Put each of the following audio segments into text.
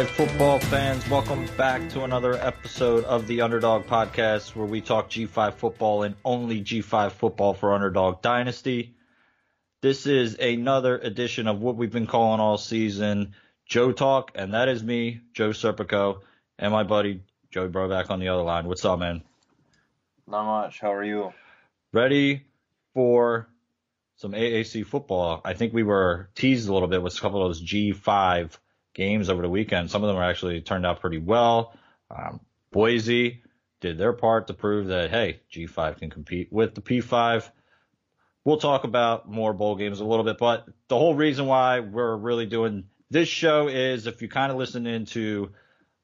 right, football fans, welcome back to another episode of the Underdog Podcast where we talk G5 football and only G5 football for Underdog Dynasty. This is another edition of what we've been calling all season Joe Talk, and that is me, Joe Serpico, and my buddy Joey Broback on the other line. What's up, man? Not much. How are you? Ready for some AAC football. I think we were teased a little bit with a couple of those G5 games over the weekend. Some of them were actually turned out pretty well. Um, Boise did their part to prove that, hey, G5 can compete with the P5. We'll talk about more bowl games a little bit, but the whole reason why we're really doing this show is if you kind of listen into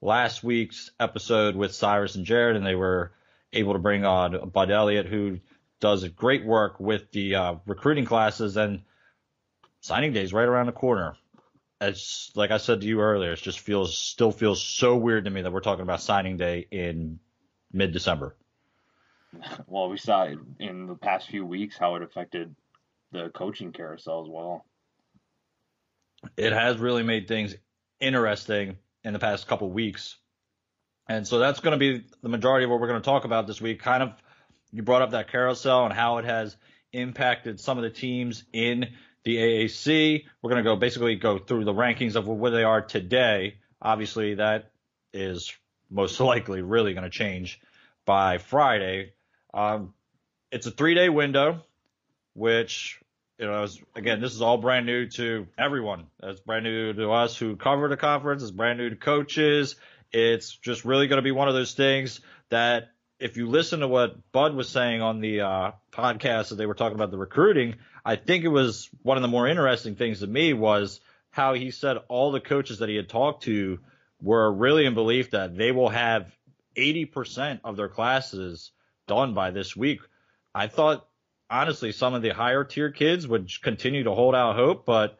last week's episode with Cyrus and Jared, and they were able to bring on Bud Elliott, who does great work with the uh, recruiting classes, and signing day is right around the corner as like I said to you earlier, it just feels still feels so weird to me that we're talking about signing day in mid December. Well, we saw in the past few weeks how it affected the coaching carousel as well. It has really made things interesting in the past couple weeks. And so that's going to be the majority of what we're going to talk about this week. Kind of, you brought up that carousel and how it has impacted some of the teams in the AAC. We're going to go basically go through the rankings of where they are today. Obviously, that is most likely really going to change by Friday. Um, it's a three day window, which, you know, again, this is all brand new to everyone. It's brand new to us who cover the conference. It's brand new to coaches. It's just really going to be one of those things that if you listen to what Bud was saying on the uh, podcast that they were talking about the recruiting, I think it was one of the more interesting things to me was how he said all the coaches that he had talked to were really in belief that they will have 80% of their classes done by this week. I thought honestly some of the higher tier kids would continue to hold out hope, but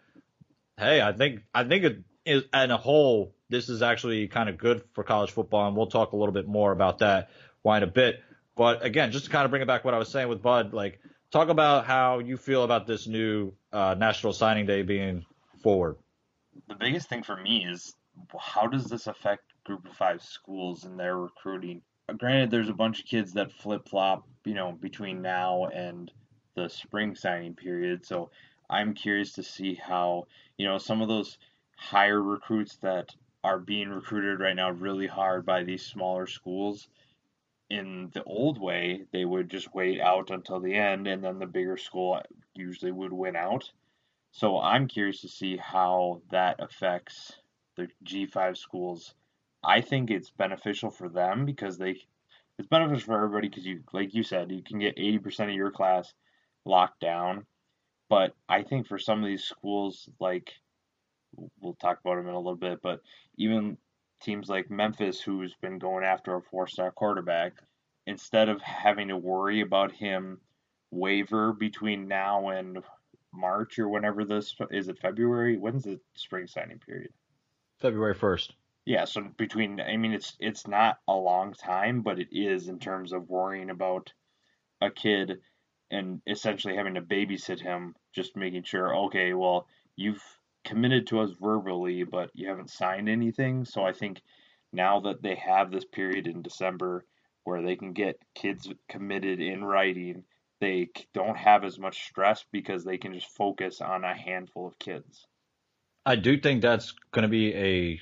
hey, I think I think it is in a whole this is actually kind of good for college football, and we'll talk a little bit more about that why in a bit. But again, just to kind of bring it back what I was saying with Bud, like talk about how you feel about this new uh, National Signing Day being forward. The biggest thing for me is how does this affect Group of Five schools and their recruiting? Granted, there's a bunch of kids that flip flop, you know, between now and the spring signing period. So I'm curious to see how, you know, some of those higher recruits that are being recruited right now really hard by these smaller schools in the old way, they would just wait out until the end, and then the bigger school usually would win out. So I'm curious to see how that affects the G5 schools. I think it's beneficial for them because they it's beneficial for everybody because you like you said you can get 80% of your class locked down. But I think for some of these schools like we'll talk about them in a little bit, but even teams like Memphis, who's been going after a four star quarterback, instead of having to worry about him waiver between now and March or whenever this is it February? When's the spring signing period? February first. Yeah, so between I mean it's it's not a long time, but it is in terms of worrying about a kid and essentially having to babysit him, just making sure, okay, well, you've committed to us verbally, but you haven't signed anything. So I think now that they have this period in December where they can get kids committed in writing, they don't have as much stress because they can just focus on a handful of kids. I do think that's going to be a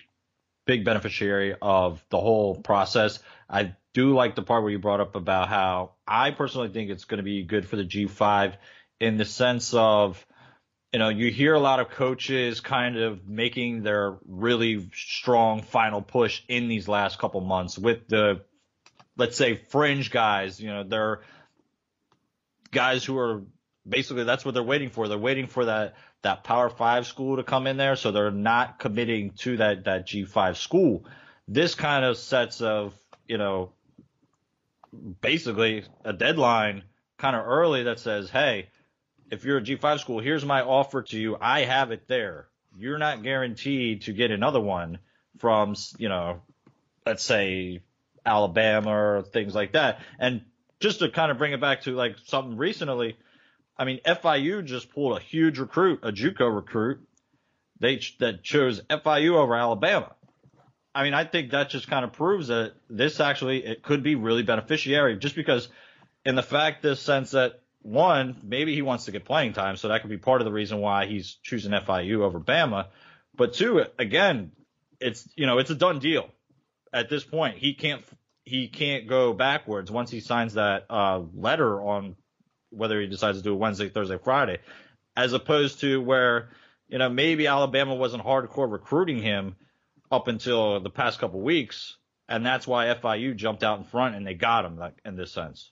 big beneficiary of the whole process. I do like the part where you brought up about how I personally think it's going to be good for the G5 in the sense of you know, you hear a lot of coaches kind of making their really strong final push in these last couple months with the, let's say, fringe guys. You know, they're guys who are basically that's what they're waiting for. They're waiting for that that Power Five school to come in there, so they're not committing to that that G five school. This kind of sets of you know, basically a deadline kind of early that says, hey if you're a G5 school, here's my offer to you. I have it there. You're not guaranteed to get another one from, you know, let's say Alabama or things like that. And just to kind of bring it back to like something recently, I mean, FIU just pulled a huge recruit, a JUCO recruit. They that chose FIU over Alabama. I mean, I think that just kind of proves that this actually it could be really beneficiary, just because in the fact, this sense that one, maybe he wants to get playing time, so that could be part of the reason why he's choosing FIU over Bama. But two, again, it's you know it's a done deal at this point. He can't he can't go backwards once he signs that uh, letter on whether he decides to do it Wednesday, Thursday, Friday, as opposed to where you know maybe Alabama wasn't hardcore recruiting him up until the past couple weeks, and that's why FIU jumped out in front and they got him like, in this sense.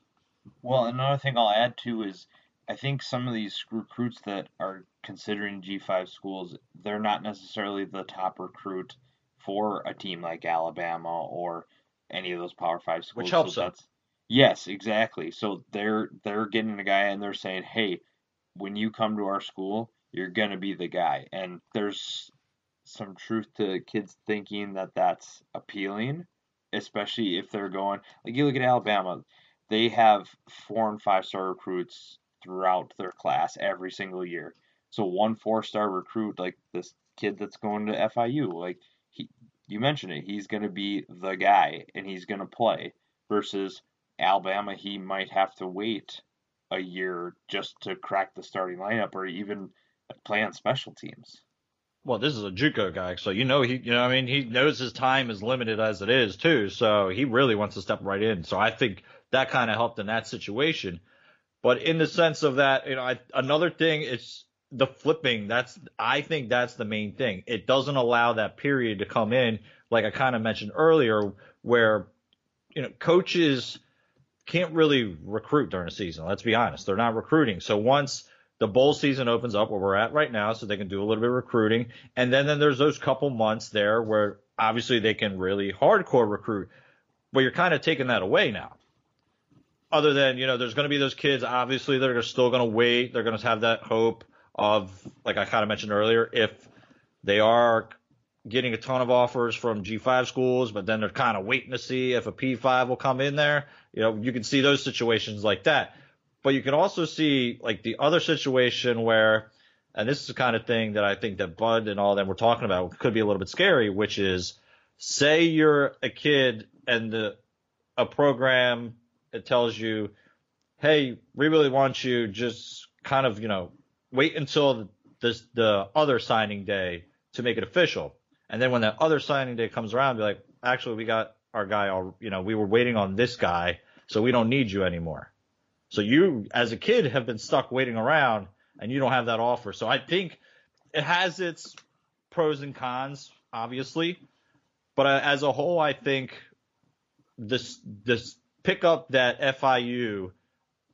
Well, another thing I'll add too is I think some of these recruits that are considering G5 schools, they're not necessarily the top recruit for a team like Alabama or any of those Power 5 schools. Which helps so that's, Yes, exactly. So they're they're getting a guy and they're saying, "Hey, when you come to our school, you're going to be the guy." And there's some truth to kids thinking that that's appealing, especially if they're going like you look at Alabama they have four and five star recruits throughout their class every single year. So one four star recruit, like this kid that's going to FIU, like he, you mentioned it, he's going to be the guy and he's going to play. Versus Alabama, he might have to wait a year just to crack the starting lineup or even play on special teams. Well, this is a JUCO guy, so you know he, you know, I mean, he knows his time is limited as it is too. So he really wants to step right in. So I think that kind of helped in that situation. But in the sense of that, you know, I, another thing is the flipping. That's I think that's the main thing. It doesn't allow that period to come in, like I kind of mentioned earlier, where you know coaches can't really recruit during a season. Let's be honest, they're not recruiting. So once the bowl season opens up where we're at right now, so they can do a little bit of recruiting, and then then there's those couple months there where obviously they can really hardcore recruit, but you're kind of taking that away now other than you know there's going to be those kids obviously that are still going to wait. They're going to have that hope of like i kind of mentioned earlier if they are getting a ton of offers from g5 schools but then they're kind of waiting to see if a p5 will come in there you know you can see those situations like that. But you can also see like the other situation where and this is the kind of thing that i think that bud and all them were talking about could be a little bit scary which is say you're a kid and the a program it tells you, hey, we really want you just kind of, you know, wait until this the other signing day to make it official. And then when that other signing day comes around, be like, actually, we got our guy all, you know, we were waiting on this guy, so we don't need you anymore. So you, as a kid, have been stuck waiting around and you don't have that offer. So I think it has its pros and cons, obviously. But uh, as a whole, I think this, this pickup that FIU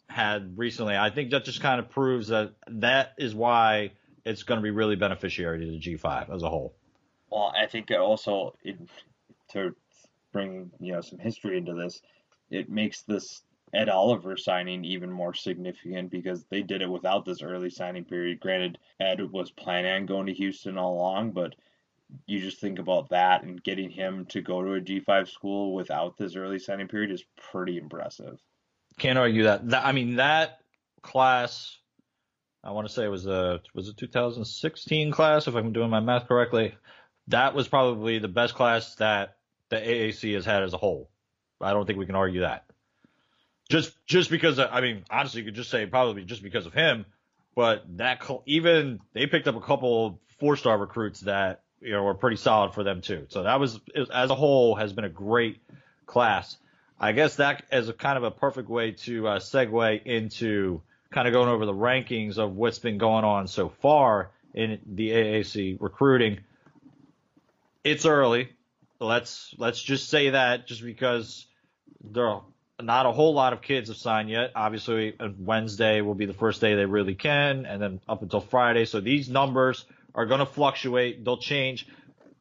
had recently, I think that just kind of proves that that is why it's going to be really beneficiary to the G5 as a whole. Well, I think it also it, to bring you know some history into this, it makes this Ed Oliver signing even more significant because they did it without this early signing period. Granted, Ed was planning on going to Houston all along, but you just think about that and getting him to go to a G5 school without this early signing period is pretty impressive. Can't argue that. that I mean, that class, I want to say it was a was a 2016 class, if I'm doing my math correctly. That was probably the best class that the AAC has had as a whole. I don't think we can argue that. Just just because I mean, honestly, you could just say probably just because of him. But that even they picked up a couple four star recruits that you know, were pretty solid for them too. So that was, as a whole, has been a great class. I guess that is a kind of a perfect way to uh, segue into kind of going over the rankings of what's been going on so far in the AAC recruiting. It's early. Let's let's just say that just because there are not a whole lot of kids have signed yet. Obviously, Wednesday will be the first day they really can, and then up until Friday. So these numbers are going to fluctuate. They'll change.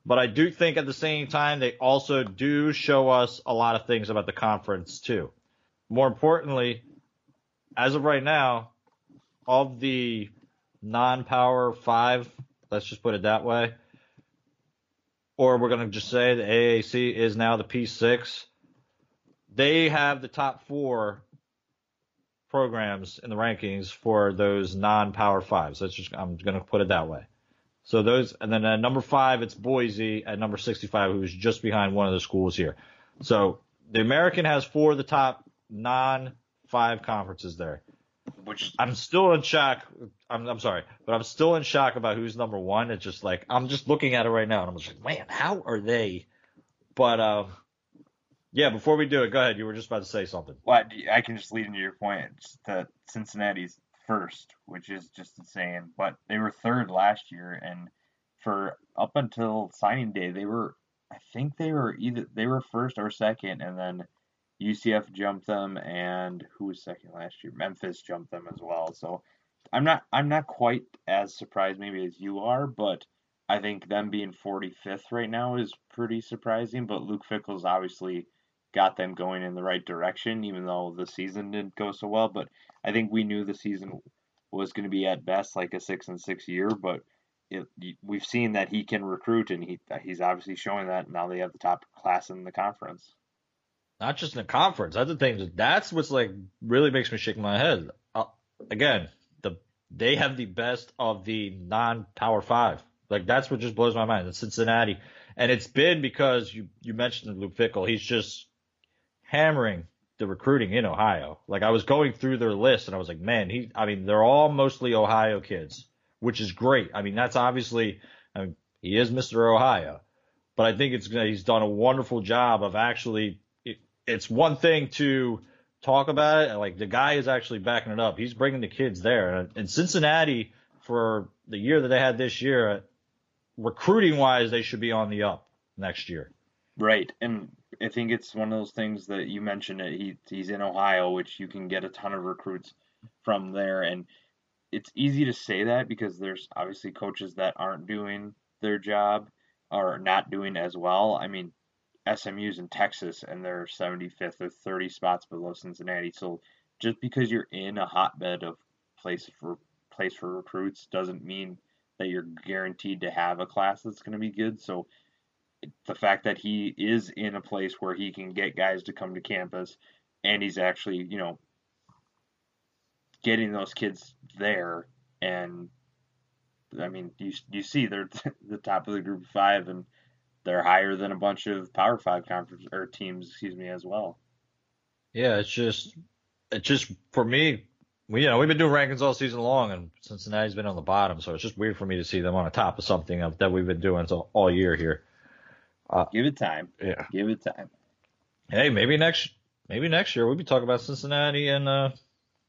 But I do think at the same time, they also do show us a lot of things about the conference too. More importantly, as of right now, of the non-power five, let's just put it that way, or we're going to just say the AAC is now the P6. They have the top four programs in the rankings for those non-power fives. That's just I'm going to put it that way. So those, and then at number five, it's Boise at number 65, who's just behind one of the schools here. So the American has four of the top non five conferences there. Which I'm still in shock. I'm, I'm sorry, but I'm still in shock about who's number one. It's just like, I'm just looking at it right now and I'm just like, man, how are they? But, um, yeah, before we do it, go ahead. You were just about to say something. well, I can just lead into your point that Cincinnati's first, which is just insane. But they were third last year, and for up until signing day, they were I think they were either they were first or second, and then UCF jumped them, and who was second last year? Memphis jumped them as well. So I'm not I'm not quite as surprised maybe as you are, but I think them being 45th right now is pretty surprising. But Luke Fickell's obviously got them going in the right direction, even though the season didn't go so well. But I think we knew the season was going to be at best like a six and six year, but it, we've seen that he can recruit, and he he's obviously showing that. Now they have the top class in the conference. Not just in the conference. That's the thing. That's what's like really makes me shake my head. Uh, again, the they have the best of the non-power five. Like that's what just blows my mind. It's Cincinnati, and it's been because you you mentioned Luke Fickell. He's just hammering the recruiting in Ohio. Like I was going through their list and I was like, man, he, I mean, they're all mostly Ohio kids, which is great. I mean, that's obviously, I mean, he is Mr. Ohio, but I think it's, he's done a wonderful job of actually, it, it's one thing to talk about it. Like the guy is actually backing it up. He's bringing the kids there and Cincinnati for the year that they had this year, recruiting wise, they should be on the up next year. Right. And I think it's one of those things that you mentioned it. He he's in Ohio, which you can get a ton of recruits from there, and it's easy to say that because there's obviously coaches that aren't doing their job or not doing as well. I mean, SMU's in Texas and they're 75th or 30 spots below Cincinnati. So just because you're in a hotbed of place for place for recruits doesn't mean that you're guaranteed to have a class that's going to be good. So the fact that he is in a place where he can get guys to come to campus and he's actually, you know, getting those kids there and I mean, you you see they're the top of the group of 5 and they're higher than a bunch of Power 5 conference or teams, excuse me, as well. Yeah, it's just it's just for me we, you know, we've been doing rankings all season long, and Cincinnati's been on the bottom, so it's just weird for me to see them on the top of something that we've been doing all year here. Uh, Give it time. Yeah. Give it time. Hey, maybe next maybe next year we'll be talking about Cincinnati and uh,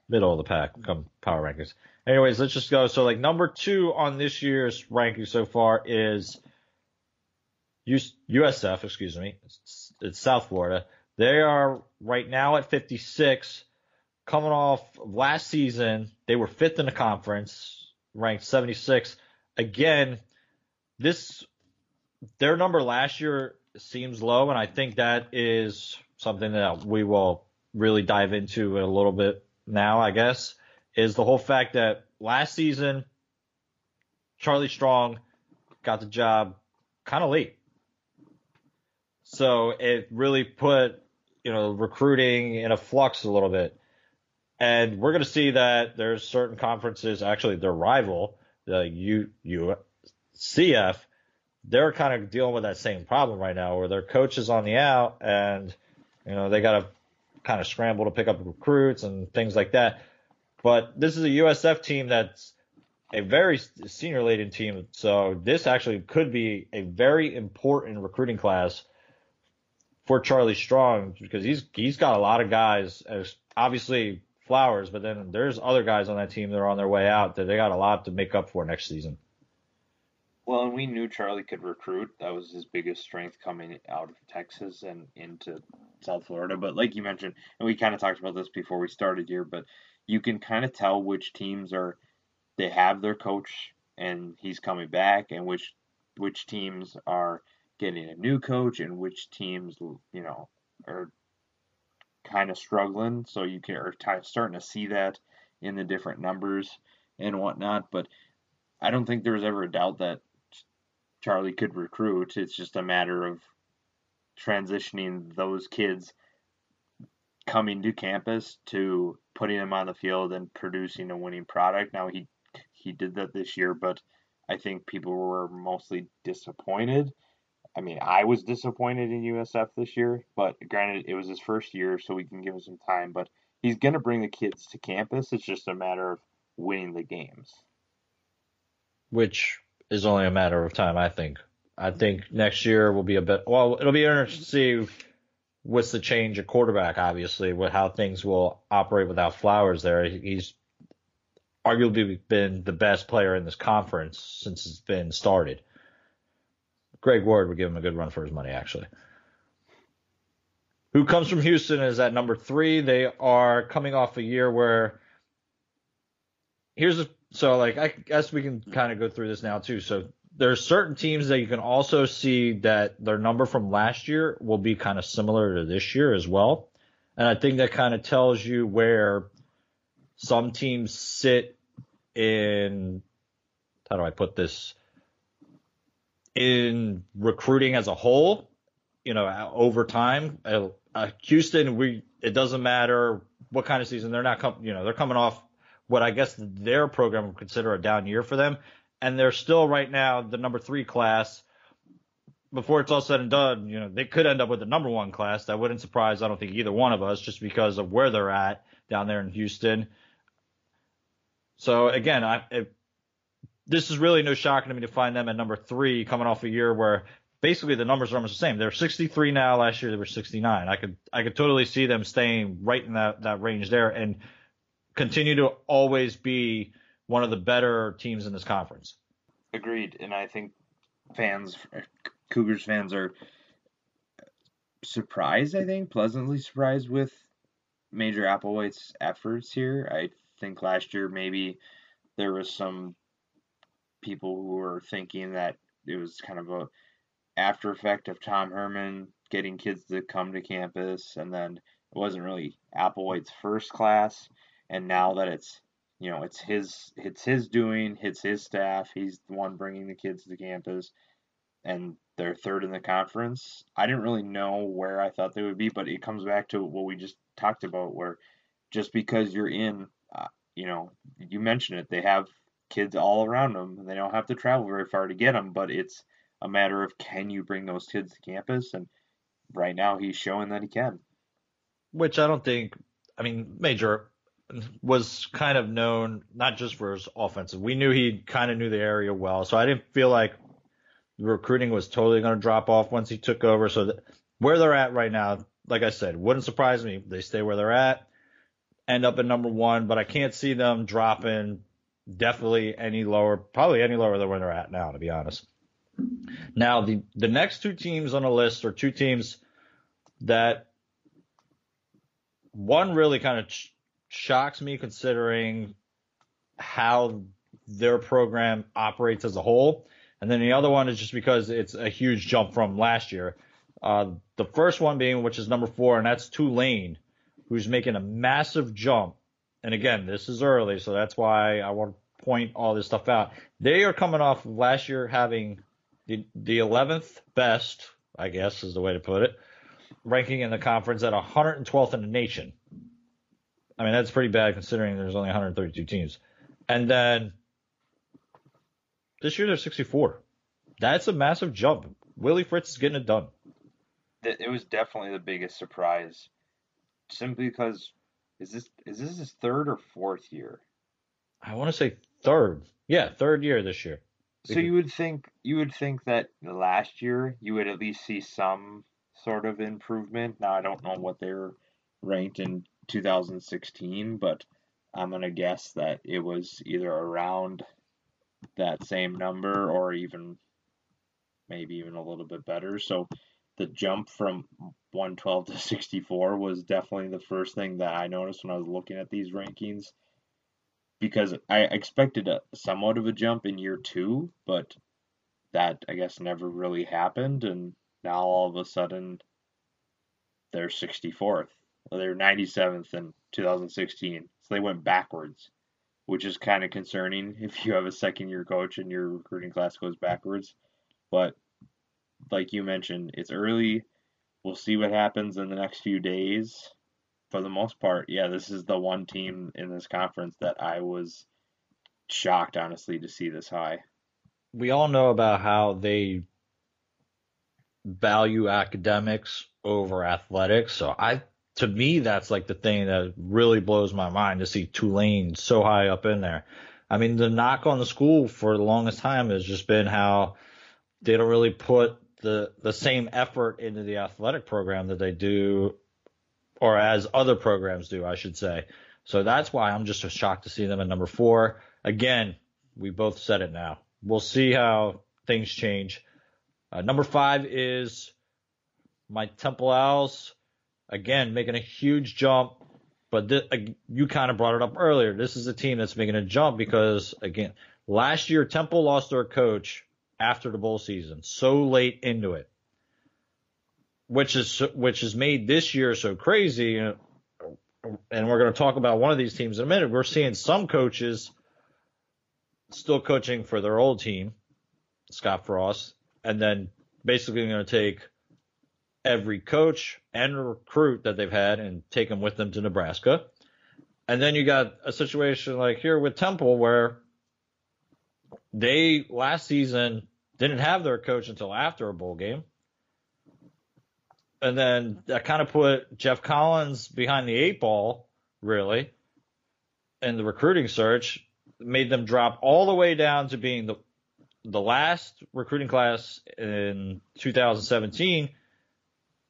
middle of the pack come power rankings. Anyways, let's just go. So like number two on this year's ranking so far is USF, excuse me. It's, it's South Florida. They are right now at 56, coming off last season. They were fifth in the conference, ranked 76. Again, this their number last year seems low, and I think that is something that we will really dive into a little bit now, I guess, is the whole fact that last season, Charlie Strong got the job kind of late. So it really put, you know, recruiting in a flux a little bit. And we're going to see that there's certain conferences, actually their rival, the U, UCF, they're kind of dealing with that same problem right now where their coach is on the out and, you know, they got to kind of scramble to pick up recruits and things like that. But this is a USF team that's a very senior laden team. So this actually could be a very important recruiting class for Charlie Strong because he's, he's got a lot of guys, obviously Flowers, but then there's other guys on that team that are on their way out that they got a lot to make up for next season. Well, and we knew Charlie could recruit. That was his biggest strength coming out of Texas and into South Florida. But like you mentioned, and we kind of talked about this before we started here, but you can kind of tell which teams are they have their coach and he's coming back, and which which teams are getting a new coach, and which teams you know are kind of struggling. So you can are t- starting to see that in the different numbers and whatnot. But I don't think there was ever a doubt that Charlie could recruit. It's just a matter of transitioning those kids coming to campus to putting them on the field and producing a winning product. Now he he did that this year, but I think people were mostly disappointed. I mean, I was disappointed in USF this year, but granted, it was his first year, so we can give him some time. But he's going to bring the kids to campus. It's just a matter of winning the games. Which is only a matter of time, I think. I think next year will be a bit, well, it'll be interesting to see what's the change at quarterback, obviously, with how things will operate without Flowers there. He's arguably been the best player in this conference since it's been started. Greg Ward would give him a good run for his money, actually. Who comes from Houston is at number three. They are coming off a year where here's a so like I guess we can kind of go through this now too. So there's certain teams that you can also see that their number from last year will be kind of similar to this year as well. And I think that kind of tells you where some teams sit in how do I put this in recruiting as a whole, you know, over time. Uh, uh, Houston, we it doesn't matter what kind of season they're not coming, you know, they're coming off what I guess their program would consider a down year for them, and they're still right now the number three class. Before it's all said and done, you know, they could end up with the number one class. That wouldn't surprise, I don't think, either one of us, just because of where they're at down there in Houston. So again, I, it, this is really no shock to me to find them at number three, coming off a year where basically the numbers are almost the same. They're 63 now. Last year they were 69. I could I could totally see them staying right in that that range there and continue to always be one of the better teams in this conference. Agreed, and I think fans, Cougars fans, are surprised. I think pleasantly surprised with Major Applewhite's efforts here. I think last year maybe there was some people who were thinking that it was kind of a after effect of Tom Herman getting kids to come to campus, and then it wasn't really Applewhite's first class. And now that it's you know it's his it's his doing, it's his staff. He's the one bringing the kids to campus, and they're third in the conference. I didn't really know where I thought they would be, but it comes back to what we just talked about, where just because you're in, uh, you know, you mentioned it, they have kids all around them. They don't have to travel very far to get them, but it's a matter of can you bring those kids to campus? And right now, he's showing that he can. Which I don't think. I mean, Major was kind of known not just for his offensive. We knew he kind of knew the area well, so I didn't feel like recruiting was totally going to drop off once he took over. So that, where they're at right now, like I said, wouldn't surprise me. They stay where they're at, end up at number one, but I can't see them dropping definitely any lower, probably any lower than where they're at now, to be honest. Now, the, the next two teams on the list are two teams that one really kind of ch- shocks me considering how their program operates as a whole. And then the other one is just because it's a huge jump from last year. Uh, the first one being, which is number four, and that's Tulane, who's making a massive jump. And again, this is early, so that's why I want to point all this stuff out. They are coming off of last year having the, the 11th best, I guess is the way to put it, ranking in the conference at 112th in the nation. I mean, that's pretty bad considering there's only 132 teams. And then this year they're 64. That's a massive jump. Willie Fritz is getting it done. It was definitely the biggest surprise, simply because is this is this his third or fourth year? I want to say third. Yeah, third year this year. So you would think you would think that last year you would at least see some sort of improvement. Now I don't know what they were ranked in 2016, but I'm gonna guess that it was either around that same number or even maybe even a little bit better. So the jump from 112 to 64 was definitely the first thing that I noticed when I was looking at these rankings because I expected a somewhat of a jump in year 2, but that I guess never really happened and now all of a sudden they're 64th. They're 97th in 2016. So they went backwards which is kind of concerning if you have a second year coach and your recruiting class goes backwards. But like you mentioned, it's early. We'll see what happens in the next few days. For the most part, yeah, this is the one team in this conference that I was shocked, honestly, to see this high. we all know about how they value academics over athletics. So I, to me, that's like the thing that really blows my mind to see Tulane so high up in there. I mean, the knock on the school for the longest time has just been how they don't really put the the same effort into the athletic program that they do, or as other programs do, I should say. So that's why I'm just shocked to see them at number four. Again, we both said it now. We'll see how things change. Uh, number five is my Temple Owls. Again, making a huge jump, but th- you kind of brought it up earlier. This is a team that's making a jump because, again, last year Temple lost their coach after the bowl season, so late into it, which is which has made this year so crazy. And we're going to talk about one of these teams in a minute. We're seeing some coaches still coaching for their old team, Scott Frost, and then basically going to take every coach and recruit that they've had and take them with them to Nebraska. And then you got a situation like here with Temple where they last season didn't have their coach until after a bowl game. And then that kind of put Geoff Collins behind the eight ball, really, in the recruiting search, made them drop all the way down to being the the last recruiting class in 2017,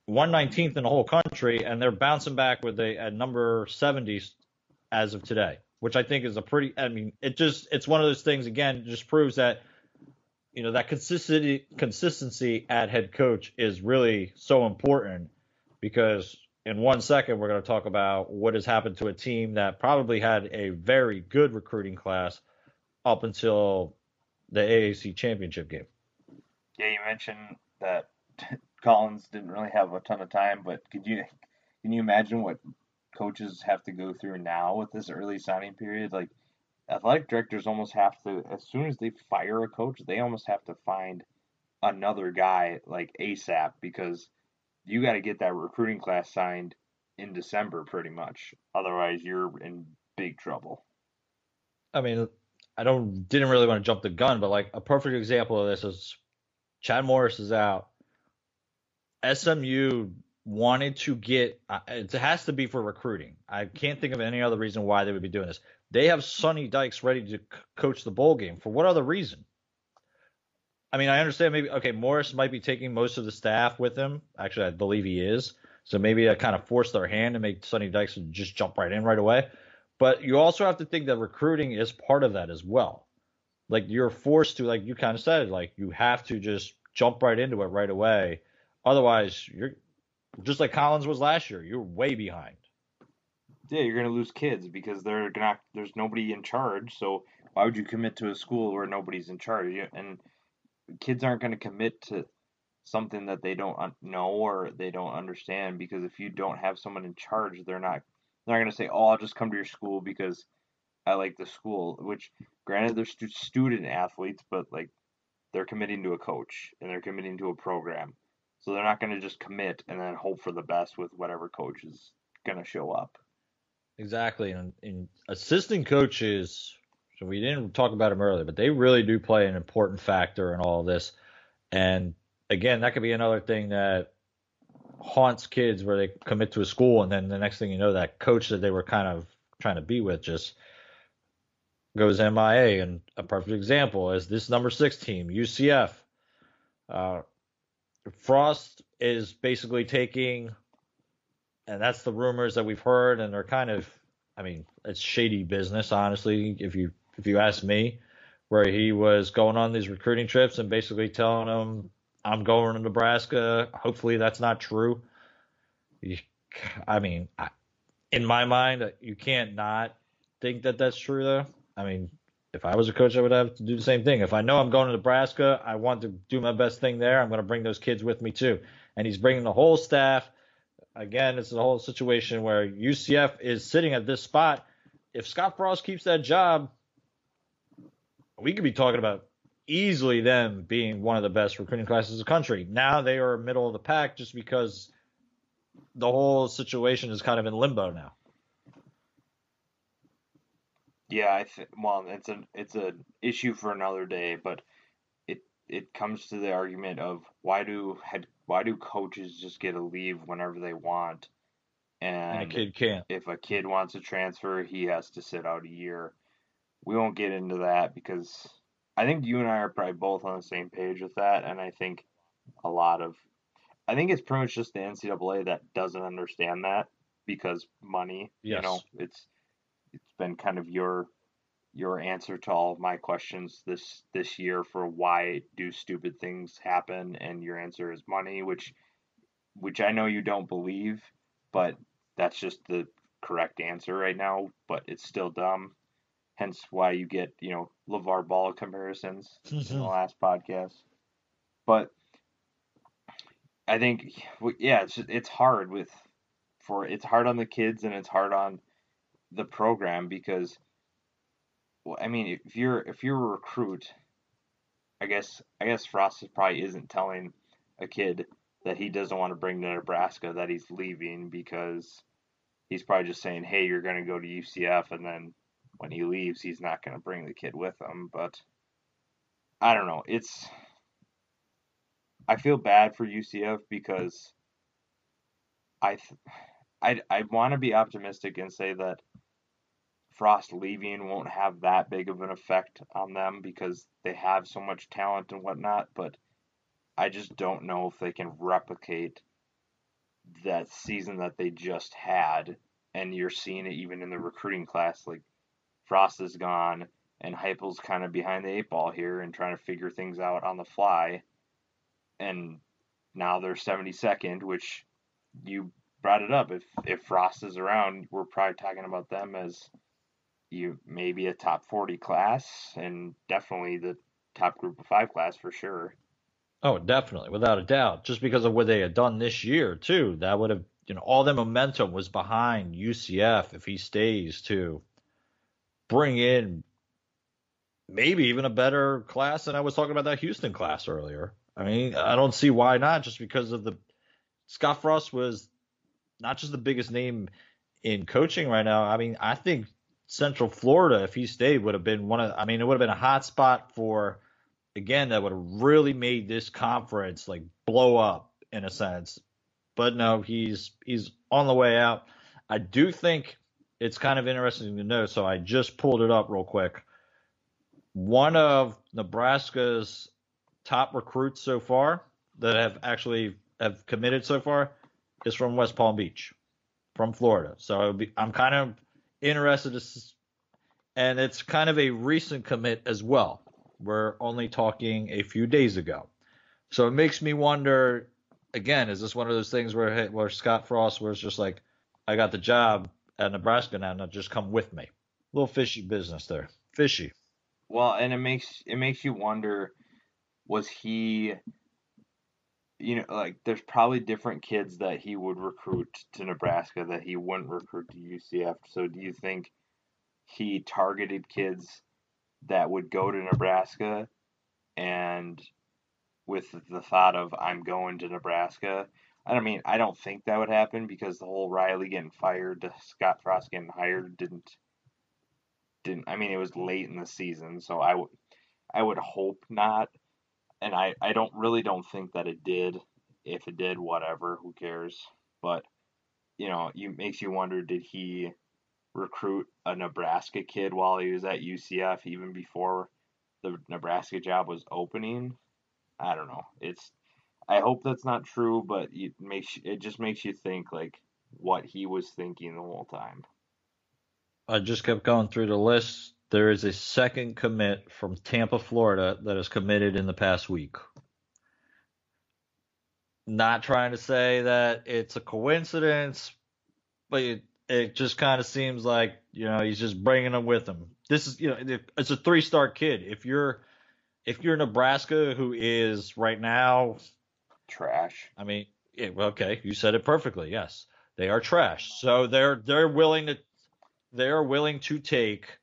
119th in the whole country, and they're bouncing back with a at number 70 as of today, which I think is a pretty. I mean, it just it's one of those things. Again, just proves that you know that consistency consistency at head coach is really so important because in one second we're going to talk about what has happened to a team that probably had a very good recruiting class up until the AAC championship game. Yeah, you mentioned that Collins didn't really have a ton of time, but could you can you imagine what coaches have to go through now with this early signing period? Like athletic directors almost have to as soon as they fire a coach, they almost have to find another guy like ASAP because you got to get that recruiting class signed in December pretty much. Otherwise, you're in big trouble. I mean, I don't didn't really want to jump the gun, but like a perfect example of this is Chad Morris is out. SMU wanted to get uh, it has to be for recruiting. I can't think of any other reason why they would be doing this. They have Sonny Dykes ready to c- coach the bowl game. For what other reason? I mean, I understand maybe okay, Morris might be taking most of the staff with him. Actually, I believe he is. So maybe I kind of forced their hand to make Sonny Dykes just jump right in right away. But you also have to think that recruiting is part of that as well. Like you're forced to, like you kind of said, like you have to just jump right into it right away. Otherwise, you're just like Collins was last year. You're way behind. Yeah, you're gonna lose kids because they're gonna. There's nobody in charge. So why would you commit to a school where nobody's in charge? And kids aren't gonna commit to something that they don't know or they don't understand because if you don't have someone in charge, they're not they're not to say, "Oh, I'll just come to your school because I like the school." Which, granted, they're stu- student athletes, but like they're committing to a coach and they're committing to a program, so they're not going to just commit and then hope for the best with whatever coach is going to show up. Exactly, and, and assistant coaches. So we didn't talk about them earlier, but they really do play an important factor in all of this. And again, that could be another thing that haunts kids where they commit to a school and then the next thing you know that coach that they were kind of trying to be with just goes MIA and a perfect example is this number six team UCF. Uh, Frost is basically taking, and that's the rumors that we've heard, and they're kind of, I mean, it's shady business, honestly. If you if you ask me, where he was going on these recruiting trips and basically telling them I'm going to Nebraska. Hopefully that's not true. I mean, in my mind, you can't not think that that's true, though. I mean, if I was a coach, I would have to do the same thing. If I know I'm going to Nebraska, I want to do my best thing there. I'm going to bring those kids with me too. And he's bringing the whole staff. Again, it's the whole situation where UCF is sitting at this spot. If Scott Frost keeps that job, we could be talking about easily them being one of the best recruiting classes in the country. Now they are middle of the pack just because the whole situation is kind of in limbo now. Yeah, I th- well, it's an it's an issue for another day, but it it comes to the argument of why do head why do coaches just get to leave whenever they want, And a kid can't. if a kid wants to transfer, he has to sit out a year. We won't get into that because I think you and I are probably both on the same page with that, and I think a lot of I think it's pretty much just the NCAA that doesn't understand that because money, you know, it's it's been kind of your your answer to all of my questions this this year for why do stupid things happen and your answer is money, which which I know you don't believe, but that's just the correct answer right now, but it's still dumb. Hence why you get, you know, LeVar Ball comparisons in the mm-hmm. last podcast. But I think, yeah, it's it's hard with for it's hard on the kids and it's hard on the program because, well, I mean, if you're if you're a recruit, I guess I guess Frost probably isn't telling a kid that he doesn't want to bring to Nebraska that he's leaving because he's probably just saying, hey, you're going to go to UCF, and then when he leaves, he's not going to bring the kid with him. But I don't know. It's I feel bad for UCF because I th- I I want to be optimistic and say that Frost leaving won't have that big of an effect on them because they have so much talent and whatnot. But I just don't know if they can replicate that season that they just had. And you're seeing it even in the recruiting class. Like Frost is gone, and Heupel's kind of behind the eight ball here and trying to figure things out on the fly. And now they're 72nd, which you brought it up. If if Frost is around, we're probably talking about them as you maybe a top 40 class and definitely the top group of five class for sure. Oh, definitely, without a doubt. Just because of what they had done this year too, that would have, you know, all the momentum was behind UCF if he stays to bring in maybe even a better class than I was talking about that Houston class earlier. I mean, I don't see why not, just because of the Scott Frost was not just the biggest name in coaching right now. I mean, I think Central Florida, if he stayed, would have been one of. I mean, it would have been a hot spot for again that would have really made this conference like blow up in a sense. But no, he's he's on the way out. I do think it's kind of interesting to know. So I just pulled it up real quick. One of Nebraska's top recruits so far that have actually have committed so far is from West Palm Beach, from Florida. So be, I'm kind of interested to, and it's kind of a recent commit as well. We're only talking a few days ago, so it makes me wonder. Again, is this one of those things where where Scott Frost was just like, I got the job at Nebraska now, now just come with me. little fishy business there, fishy. Well, and it makes it makes you wonder was he you know like there's probably different kids that he would recruit to Nebraska that he wouldn't recruit to UCF. So do you think he targeted kids that would go to Nebraska and with the thought of I'm going to Nebraska? I don't mean I don't think that would happen because the whole Riley getting fired Scott Frost getting hired didn't didn't I mean it was late in the season, so I would I would hope not. And I, I don't really don't think that it did. If it did, whatever, who cares? But you know, you makes you wonder did he recruit a Nebraska kid while he was at UCF even before the Nebraska job was opening? I don't know. It's I hope that's not true, but it makes it just makes you think like what he was thinking the whole time. I just kept going through the list. There is a second commit from Tampa, Florida that is committed in the past week. Not trying to say that it's a coincidence, but it, it just kind of seems like, you know, he's just bringing them with him. This is, you know, it's a three-star kid. If you're if you're Nebraska who is right now Trash. I mean, yeah, well, okay, you said it perfectly. Yes, they are trash. So they're they're willing to they're willing to take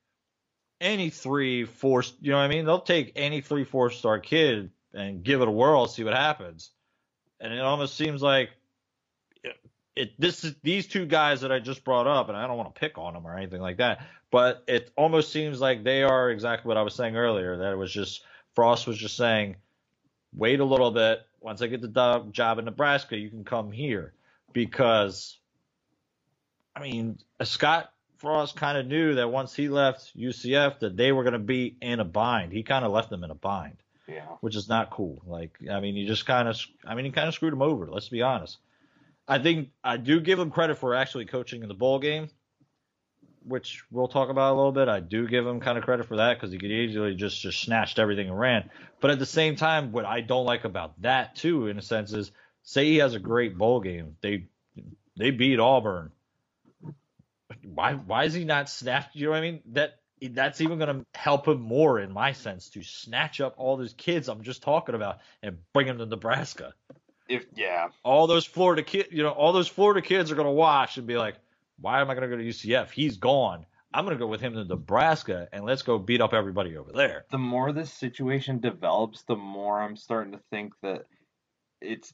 any three four. You know what I mean? They'll take any three four star kid and give it a whirl, see what happens. And it almost seems like it, this is these two guys that I just brought up, and I don't want to pick on them or anything like that, but it almost seems like they are exactly what I was saying earlier. That it was just Frost was just saying wait a little bit. Once I get the job in Nebraska, you can come here because, I mean, Scott Frost kind of knew that once he left UCF that they were going to be in a bind. He kind of left them in a bind. Yeah. Which is not cool. Like, I mean, you just kind of, I mean, he kind of screwed them over. Let's be honest. I think I do give him credit for actually coaching in the bowl game, which we'll talk about a little bit. I do give him kind of credit for that because he could easily just just snatched everything and ran. But at the same time, what I don't like about that too, in a sense, is say he has a great bowl game. They they beat Auburn. Why why is he not snatched? You know what I mean? That that's even going to help him more in my sense to snatch up all those kids I'm just talking about and bring them to Nebraska. If yeah, all those Florida kids, you know, all those Florida kids are going to watch and be like, "Why am I going to go to UCF? He's gone. I'm going to go with him to Nebraska and let's go beat up everybody over there." The more this situation develops, the more I'm starting to think that it's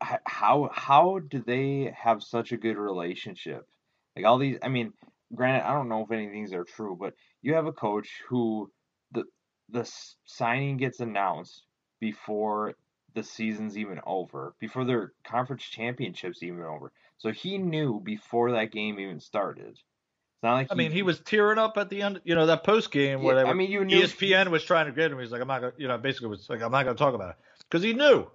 how how do they have such a good relationship? Like all these, I mean, granted, I don't know if any of these are true, but you have a coach who the the signing gets announced before the season's even over, before their conference championships even over. So he knew before that game even started. It's not like I mean, he was tearing up at the end, you know, that post game yeah, where they were, I mean, you knew ESPN was trying to get him. He's like, I'm not gonna, you know, basically was like, I'm not gonna talk about it because he knew,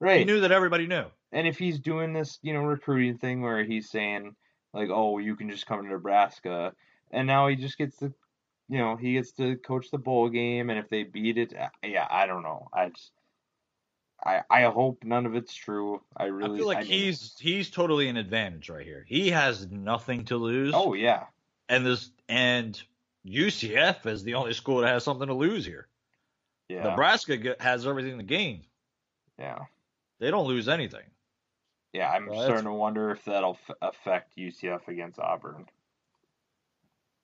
right? He knew that everybody knew. And if he's doing this, you know, recruiting thing where he's saying like, oh, you can just come to Nebraska, and now he just gets to, you know, he gets to coach the bowl game, and if they beat it, uh, yeah, I don't know. I just. I, I hope none of it's true. I really I feel like I he's he's totally an advantage right here. He has nothing to lose. Oh yeah. And this and UCF is the only school that has something to lose here. Yeah. Nebraska has everything to gain. Yeah. They don't lose anything. Yeah, I'm well, starting to wonder if that'll f- affect UCF against Auburn.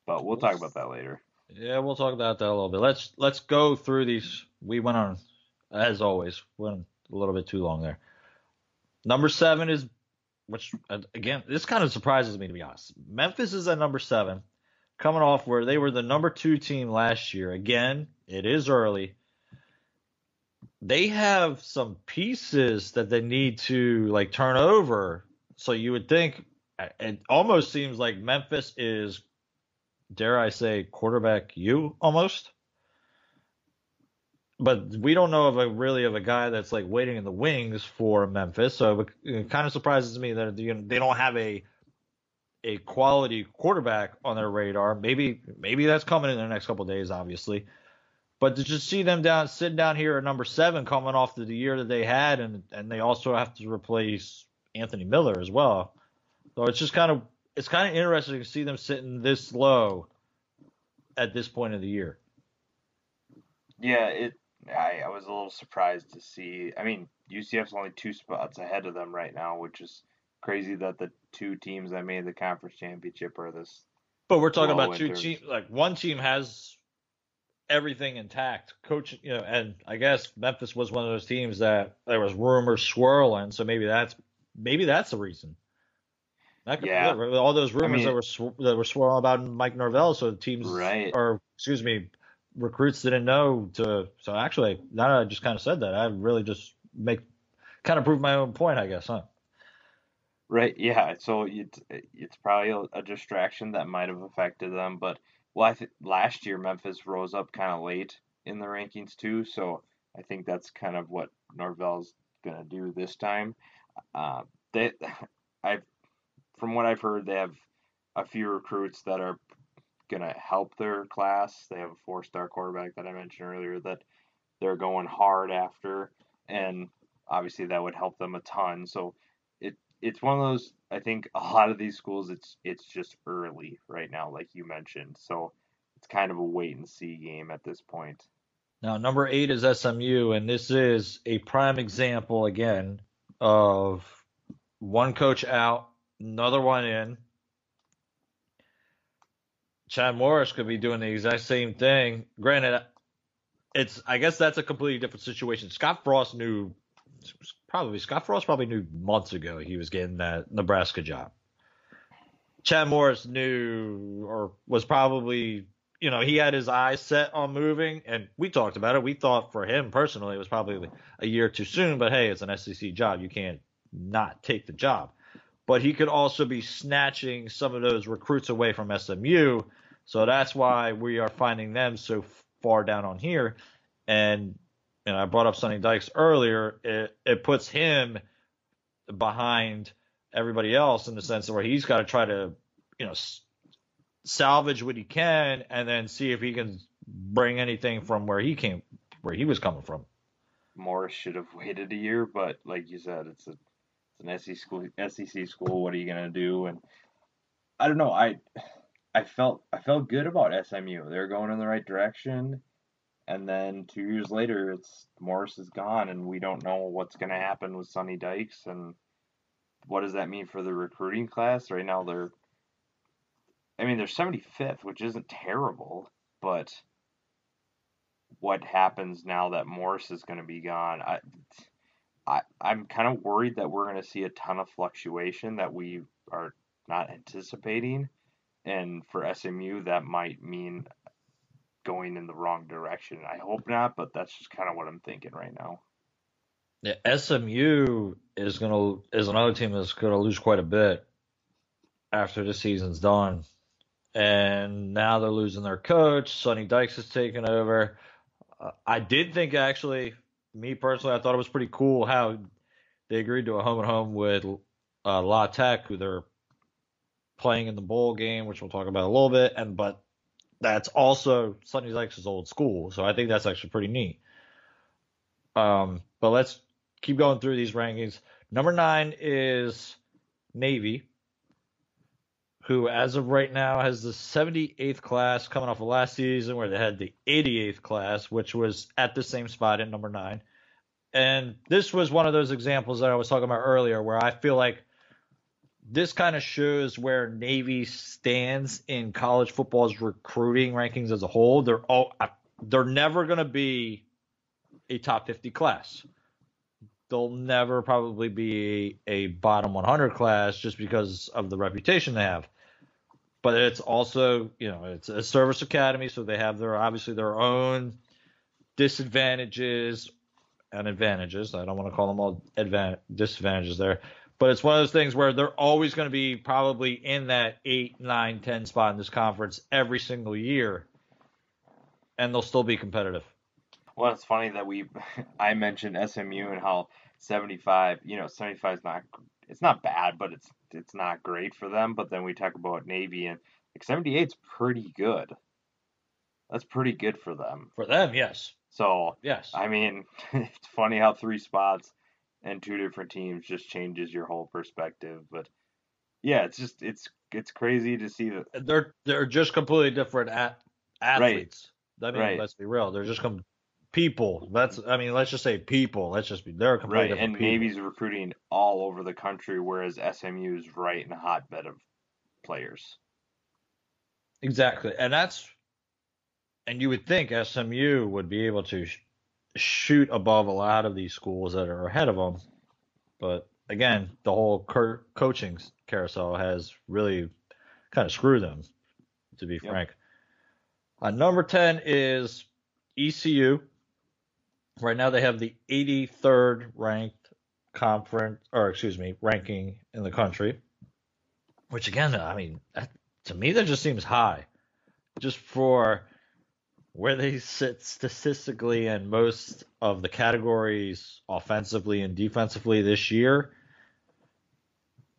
But we'll talk about that later. Yeah, we'll talk about that a little bit. Let's let's go through these. We went on, as always, went a little bit too long there. Number seven is, which again, this kind of surprises me to be honest. Memphis is at number seven, coming off where they were the number two team last year. Again, it is early they have some pieces that they need to like turn over. So you would think it almost seems like Memphis is, dare I say, quarterback you almost. But we don't know of a really of a guy that's like waiting in the wings for Memphis. So it, kind of surprises me that they don't have a a quality quarterback on their radar. Maybe maybe that's coming in the next couple days, obviously. But to just see them down sitting down here at number seven, coming off the year that they had, and and they also have to replace Anthony Miller as well. So it's just kind of it's kind of interesting to see them sitting this low at this point of the year. Yeah, it. I, I was a little surprised to see. I mean, UCF's only two spots ahead of them right now, which is crazy that the two teams that made the conference championship are this. But we're talking about two teams. Like one team has everything intact. Coach, you know, and I guess Memphis was one of those teams that there was rumors swirling, so maybe that's maybe that's the reason. That could, yeah. all those rumors I mean, that were sw- that were swirling about Mike Norvell, so teams right. or excuse me, recruits didn't know to. So actually, now that I just kind of said that, I really just make kind of prove my own point, I guess, huh? Right. Yeah. So it's it's probably a, a distraction that might have affected them, but well, I think last year Memphis rose up kind of late in the rankings too, so I think that's kind of what Norvell's gonna do this time. Uh, they, I, from what I've heard, they have a few recruits that are gonna help their class. They have a four-star quarterback that I mentioned earlier that they're going hard after, and obviously that would help them a ton. So it's one of those I think a lot of these schools it's it's just early right now, like you mentioned. So it's kind of a wait and see game at this point. Now number eight is SMU, and this is a prime example again of one coach out, another one in. Chad Morris could be doing the exact same thing. Granted, it's I guess that's a completely different situation. Scott Frost knew probably Scott Frost probably knew months ago he was getting that Nebraska job. Chad Morris knew or was probably you know, he had his eyes set on moving, and we talked about it. We thought for him personally it was probably a year too soon, but hey, it's an SEC job. You can't not take the job. But he could also be snatching some of those recruits away from SMU. So that's why we are finding them so far down on here. And and I brought up Sonny Dykes earlier. It, it puts him behind everybody else in the sense of where he's got to try to, you know, salvage what he can and then see if he can bring anything from where he came, where he was coming from. Morris should have waited a year, but like you said, it's a it's an SEC school. SEC school. What are you gonna do? And I don't know. I I felt I felt good about SMU. They're going in the right direction. And then two years later, it's Morris is gone, and we don't know what's gonna happen with Sonny Dykes and what does that mean for the recruiting class? Right now, they're I mean, they're 75th, which isn't terrible, but what happens now that Morris is going to be gone? I, I, I'm kind of worried that we're going to see a ton of fluctuation that we are not anticipating. And for SMU, that might mean going in the wrong direction. I hope not, but that's just kind of what I'm thinking right now. Yeah, SMU is gonna is another team that's gonna lose quite a bit after the season's done and now they're losing their coach. Sonny Dykes has taken over. Uh, I did think actually, me personally, I thought it was pretty cool how they agreed to a home and home with uh, La Tech, who they're playing in the bowl game, which we'll talk about a little bit. And but that's also Sonny Dykes' old school, so I think that's actually pretty neat. Um, but let's keep going through these rankings. Number nine is Navy who, as of right now, has the 78th class coming off of last season where they had the 88th class, which was at the same spot at number nine. And this was one of those examples that I was talking about earlier where I feel like this kind of shows where Navy stands in college football's recruiting rankings as a whole. They're all, they're never going to be a top 50 class. They'll never probably be a bottom 100 class just because of the reputation they have but it's also you know it's a service academy, so they have their obviously their own disadvantages and advantages. I don't want to call them all advan- disadvantages there, but it's one of those things where they're always going to be probably in that eight, nine, ten spot in this conference every single year, and they'll still be competitive. Well, it's funny that we I mentioned SMU and how 75, you know, 75 is not it's not bad, but it's it's not great for them. But then we talk about Navy and like 78 is pretty good. That's pretty good for them. For them, yes. So yes, I mean, it's funny how three spots and two different teams just changes your whole perspective. But yeah, it's just it's it's crazy to see that they're they're just completely different at, athletes. Right. I mean, right. let's be real. They're just com- people. That's I mean, let's just say people. Let's just be they're completely right. And people. Navy's recruiting all over the country, whereas SMU is right in a hotbed of players. Exactly, and that's and you would think SMU would be able to shoot above a lot of these schools that are ahead of them, but again, the whole cur- coaching carousel has really kind of screwed them, to be yep. frank. Uh, number ten is ECU. Right now, they have the 83rd ranked conference, or excuse me, ranking in the country. Which again, I mean, to me, that just seems high, just for where they sit statistically in most of the categories offensively and defensively this year.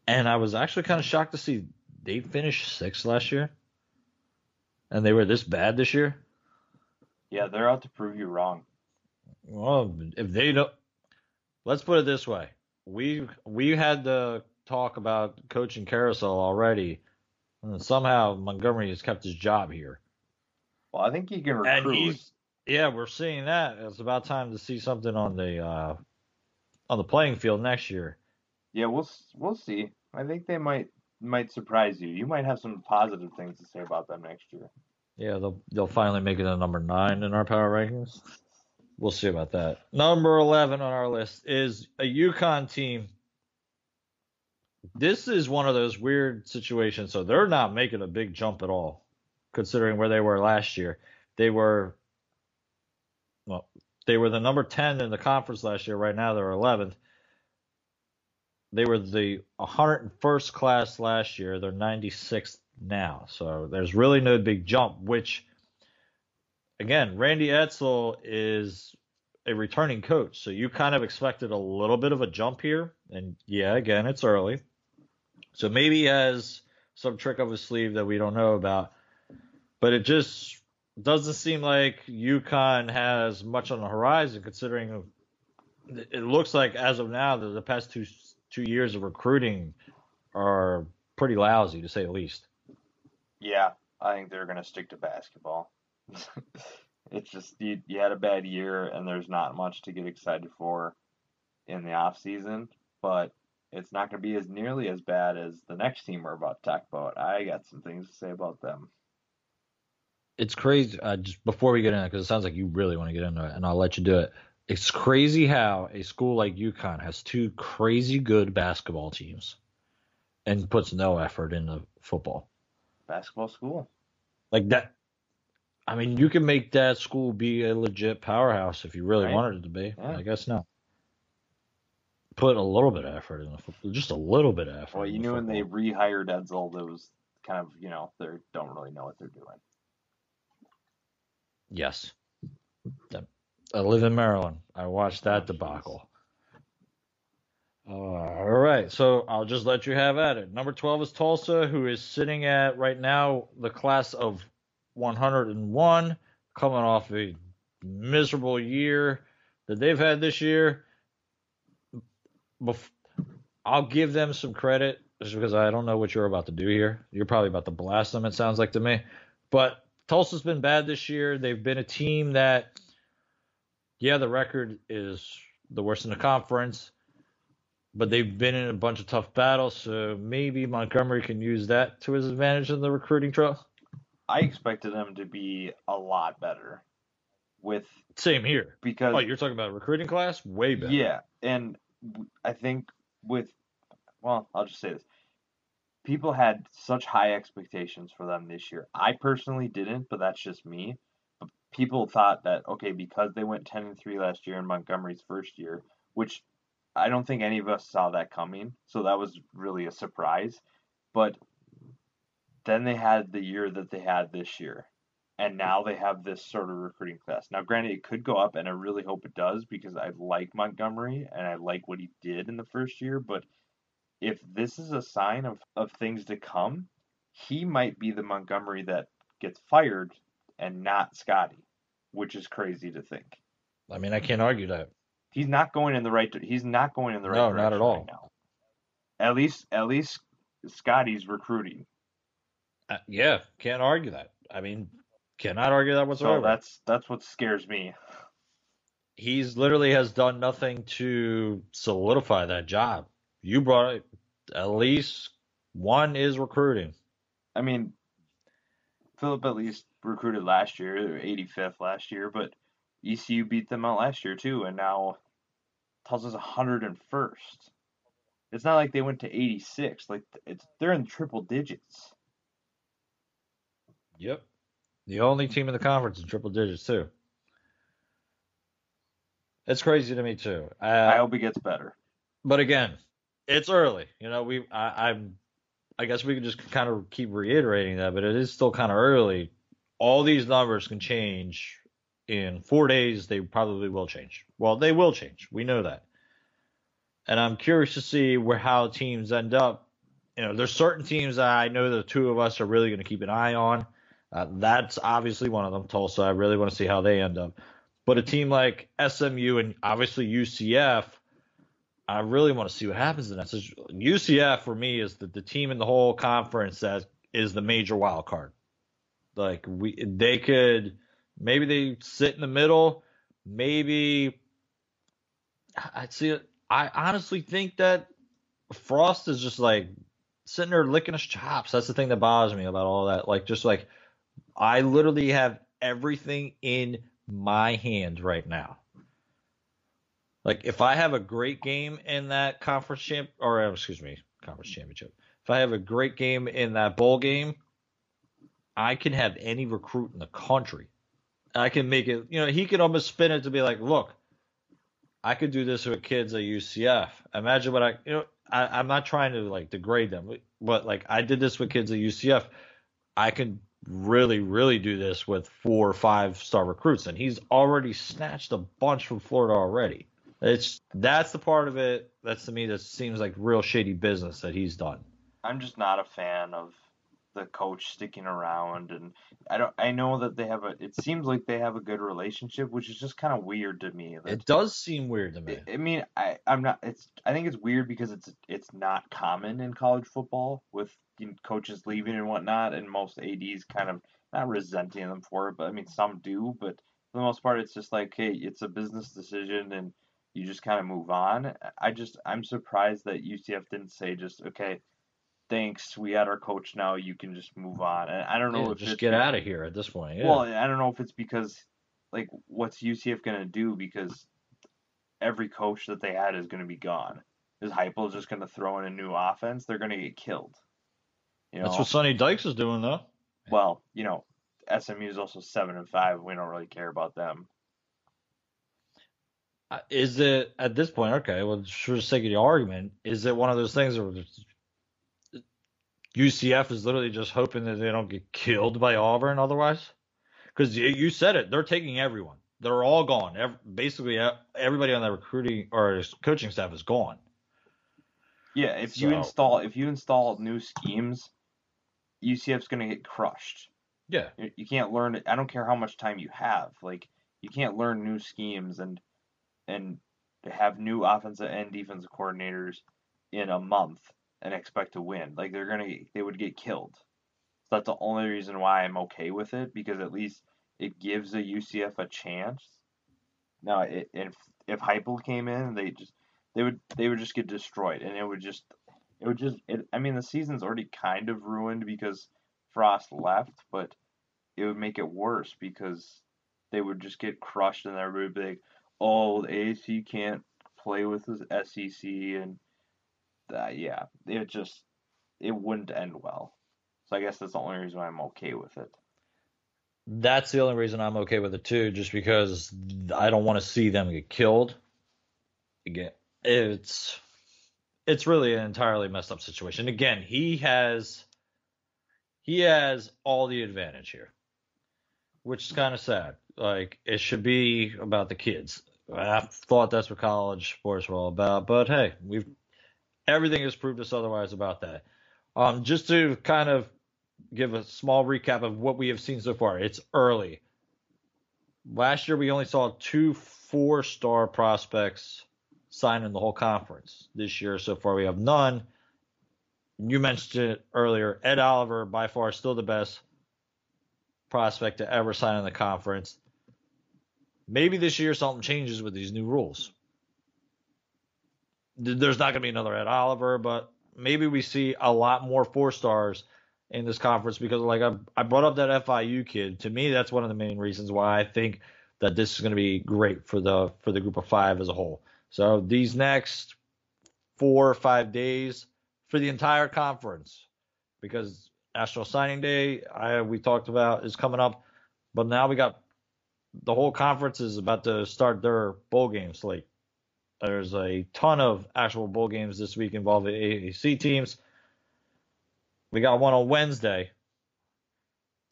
And I was actually kind of shocked to see they finished sixth last year, and they were this bad this year. Yeah, they're out to prove you wrong. Well, if they don't, let's put it this way: we we had the talk about coaching carousel already, and somehow Montgomery has kept his job here. Well, I think he can recruit. yeah, we're seeing that. It's about time to see something on the uh, on the playing field next year. Yeah, we'll we'll see. I think they might might surprise you. You might have some positive things to say about them next year. Yeah, they'll they'll finally make it a number nine in our power rankings. We'll see about that. Number eleven on our list is a UConn team. This is one of those weird situations. So they're not making a big jump at all. Considering where they were last year. They were, well, they were the number 10 in the conference last year. Right now, they're 11th. They were the 101st class last year. They're 96th now. So there's really no big jump, which, again, Randy Edsall is a returning coach. So you kind of expected a little bit of a jump here. And yeah, again, it's early. So maybe he has some trick up his sleeve that we don't know about. But it just doesn't seem like UConn has much on the horizon, considering it looks like as of now that the past two two years of recruiting are pretty lousy to say the least. Yeah, I think they're going to stick to basketball. it's just you, you had a bad year and there's not much to get excited for in the off season, but it's not going to be as nearly as bad as the next team we're about to talk about. I got some things to say about them. It's crazy. Uh, just before we get in, because it sounds like you really want to get into it, and I'll let you do it. It's crazy how a school like UConn has two crazy good basketball teams and puts no effort into football. Basketball school. Like that. I mean, you can make that school be a legit powerhouse if you really right. wanted it to be. Yeah. I guess not. put a little bit of effort in the football, just a little bit of effort. Well, you knew when they rehired it was kind of you know they don't really know what they're doing. Yes, I live in Maryland. I watched that debacle. Uh, all right, so I'll just let you have at it. Number 12 is Tulsa, who is sitting at right now the class of 101, coming off a miserable year that they've had this year I'll give them some credit just because I don't know what you're about to do here. You're probably about to blast them, it sounds like to me. But Tulsa's been bad this year. They've been a team that, yeah, the record is the worst in the conference, but they've been in a bunch of tough battles. So maybe Montgomery can use that to his advantage in the recruiting trail. I expected them to be a lot better. With same here because oh, you're talking about recruiting class, way better. Yeah, and I think with well, I'll just say this. People had such high expectations for them this year. I personally didn't, but that's just me. But people thought that okay, because they went 10 and 3 last year in Montgomery's first year, which I don't think any of us saw that coming. So that was really a surprise. But then they had the year that they had this year and now they have this sort of recruiting class. Now, granted, it could go up, and I really hope it does because I like Montgomery and I like what he did in the first year. But if this is a sign of, of things to come, he might be the Montgomery that gets fired and not Scottie, which is crazy to think. I mean, I can't argue that. He's not going in the right. He's not going in the right no, direction not at all. Right now. At least, at least Scottie's recruiting. Uh, yeah, can't argue that. I mean, Cannot argue that whatsoever. So that's that's what scares me. He's literally has done nothing to solidify that job. You brought it. At least one is recruiting. I mean, Philip at least recruited last year, 85th last year, but ECU beat them out last year too, and now Tulsa's 101st. It's not like they went to 86. Like it's they're in triple digits. Yep. The only team in the conference in triple digits too. It's crazy to me too. Uh, I hope he gets better. But again, it's early. You know, we I, I'm I guess we can just kind of keep reiterating that, but it is still kind of early. All these numbers can change in four days. They probably will change. Well, they will change. We know that. And I'm curious to see where how teams end up. You know, there's certain teams that I know the two of us are really going to keep an eye on. Uh, that's obviously one of them, Tulsa. I really want to see how they end up. But a team like SMU and obviously UCF, I really want to see what happens in that. So UCF for me is the, the team in the whole conference that is the major wild card. Like we, they could maybe they sit in the middle. Maybe I'd see it. I honestly think that Frost is just like sitting there licking his chops. That's the thing that bothers me about all that. Like just like I literally have everything in my hands right now. Like if I have a great game in that conference champ or uh, excuse me, conference championship. If I have a great game in that bowl game, I can have any recruit in the country. I can make it, you know, he could almost spin it to be like, look, I could do this with kids at UCF. Imagine what I, you know, I, I'm not trying to like degrade them, but like I did this with kids at UCF. I can really, really do this with four or five star recruits, and he's already snatched a bunch from Florida already. It's that's the part of it that's to me that seems like real shady business that he's done. I'm just not a fan of the coach sticking around and I don't I know that they have a it seems like they have a good relationship which is just kind of weird to me. It does seem weird to me. I mean, I I'm not it's I think it's weird because it's it's not common in college football with you know, coaches leaving and whatnot and most ADs kind of not resenting them for it, but I mean some do, but for the most part it's just like hey, it's a business decision and you just kind of move on. I just I'm surprised that UCF didn't say just okay, thanks, we had our coach now, you can just move on. And I don't know Yeah, if just get out of here at this point. Yeah. well, I don't know if it's because like what's UCF gonna do because every coach that they had is gonna be gone. Is Heupel just gonna throw in a new offense? They're gonna get killed. You know, That's what Sonny Dykes is doing though. well, you know, SMU is also seven and five. We don't really care about them. Uh, Is it at this point? Okay, well, for the sake of the argument, is it one of those things where UCF is literally just hoping that they don't get killed by Auburn otherwise? Because you, said it, they're taking everyone. They're all gone. Ev- basically, everybody on that recruiting or coaching staff is gone. Yeah, if you install if you install new schemes, UCF's gonna get crushed. Yeah, You you can't learn. I don't care how much time you have. Like you can't learn new schemes and and have new offensive and defensive coordinators in a month and expect to win. Like they're gonna they would get killed. So that's the only reason why I'm okay with it because at least it gives a UCF a chance. Now, it, if if Heupel came in, they just they would they would just get destroyed, and it would just it would just it, I mean the season's already kind of ruined because Frost left, but it would make it worse because they would just get crushed, and everybody would be like, "Oh, the AAC can't play with the SEC," and uh, yeah, it just it wouldn't end well. So I guess that's the only reason I'm okay with it. that's the only reason I'm okay with it too, just because I don't want to see them get killed. Again, it's it's really an entirely messed up situation. Again, he has he has all the advantage here, which is kind of sad. Like it should be about the kids. I thought that's what college sports were all about, but hey, we've everything has proved us otherwise about that. Um, just to kind of give a small recap of what we have seen so far. It's early. Last year we only saw two four-star prospects sign in the whole conference. This year so far we have none. You mentioned it earlier. Ed Oliver by far still the best prospect to ever sign in the conference. Maybe this year something changes with these new rules. There's not going to be another Ed Oliver, but maybe we see a lot more four stars in this conference because, like I, I brought up that FIU kid. To me, that's one of the main reasons why I think that this is going to be great for the for the group of five as a whole. So these next four or five days for the entire conference, because National Signing Day, I we talked about is coming up, but now we got the whole conference is about to start their bowl game slate. There's a ton of actual bowl games this week involving AAC teams. We got one on Wednesday,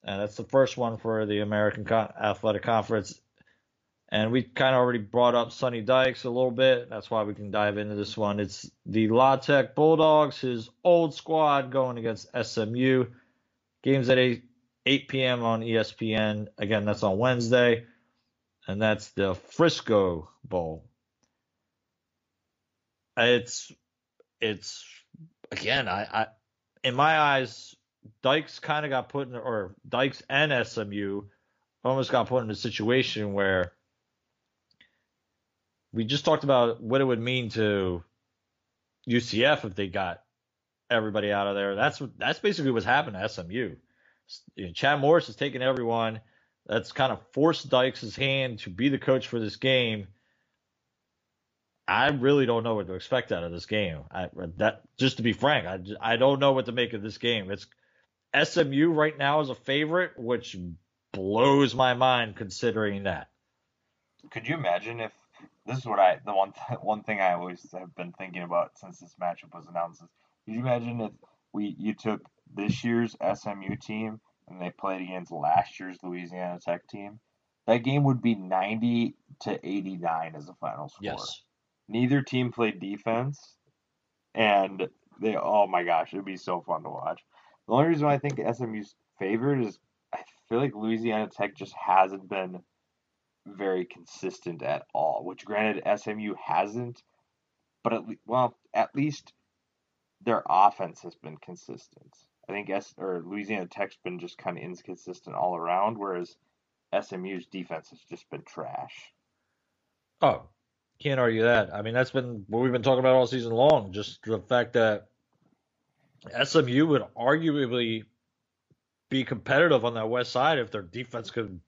and that's the first one for the American Athletic Conference. And we kind of already brought up Sonny Dykes a little bit. That's why we can dive into this one. It's the La Tech Bulldogs, his old squad going against SMU. Games at 8, 8 p.m. on ESPN. Again, that's on Wednesday. And that's the Frisco Bowl. It's, it's, again, I, I in my eyes, Dykes kind of got put in, or Dykes and SMU almost got put in a situation where we just talked about what it would mean to UCF if they got everybody out of there. That's that's basically what's happened to SMU. You know, Chad Morris has taken everyone. That's kind of forced Dykes' hand to be the coach for this game. I really don't know what to expect out of this game. I, that just to be frank, I, I don't know what to make of this game. It's SMU right now is a favorite, which blows my mind considering that. Could you imagine if this is what I the one th- one thing I always have been thinking about since this matchup was announced is could you imagine if we you took this year's SMU team and they played against last year's Louisiana Tech team? That game would be 90 to 89 as a final score. Yes. Neither team played defense, and they oh my gosh, it'd be so fun to watch. The only reason why I think SMU's favored is I feel like Louisiana Tech just hasn't been very consistent at all. Which granted SMU hasn't, but at le- well at least their offense has been consistent. I think S or Louisiana Tech's been just kind of inconsistent all around, whereas SMU's defense has just been trash. Oh, can't argue that. I mean, that's been what we've been talking about all season long. Just the fact that SMU would arguably be competitive on that west side if their defense could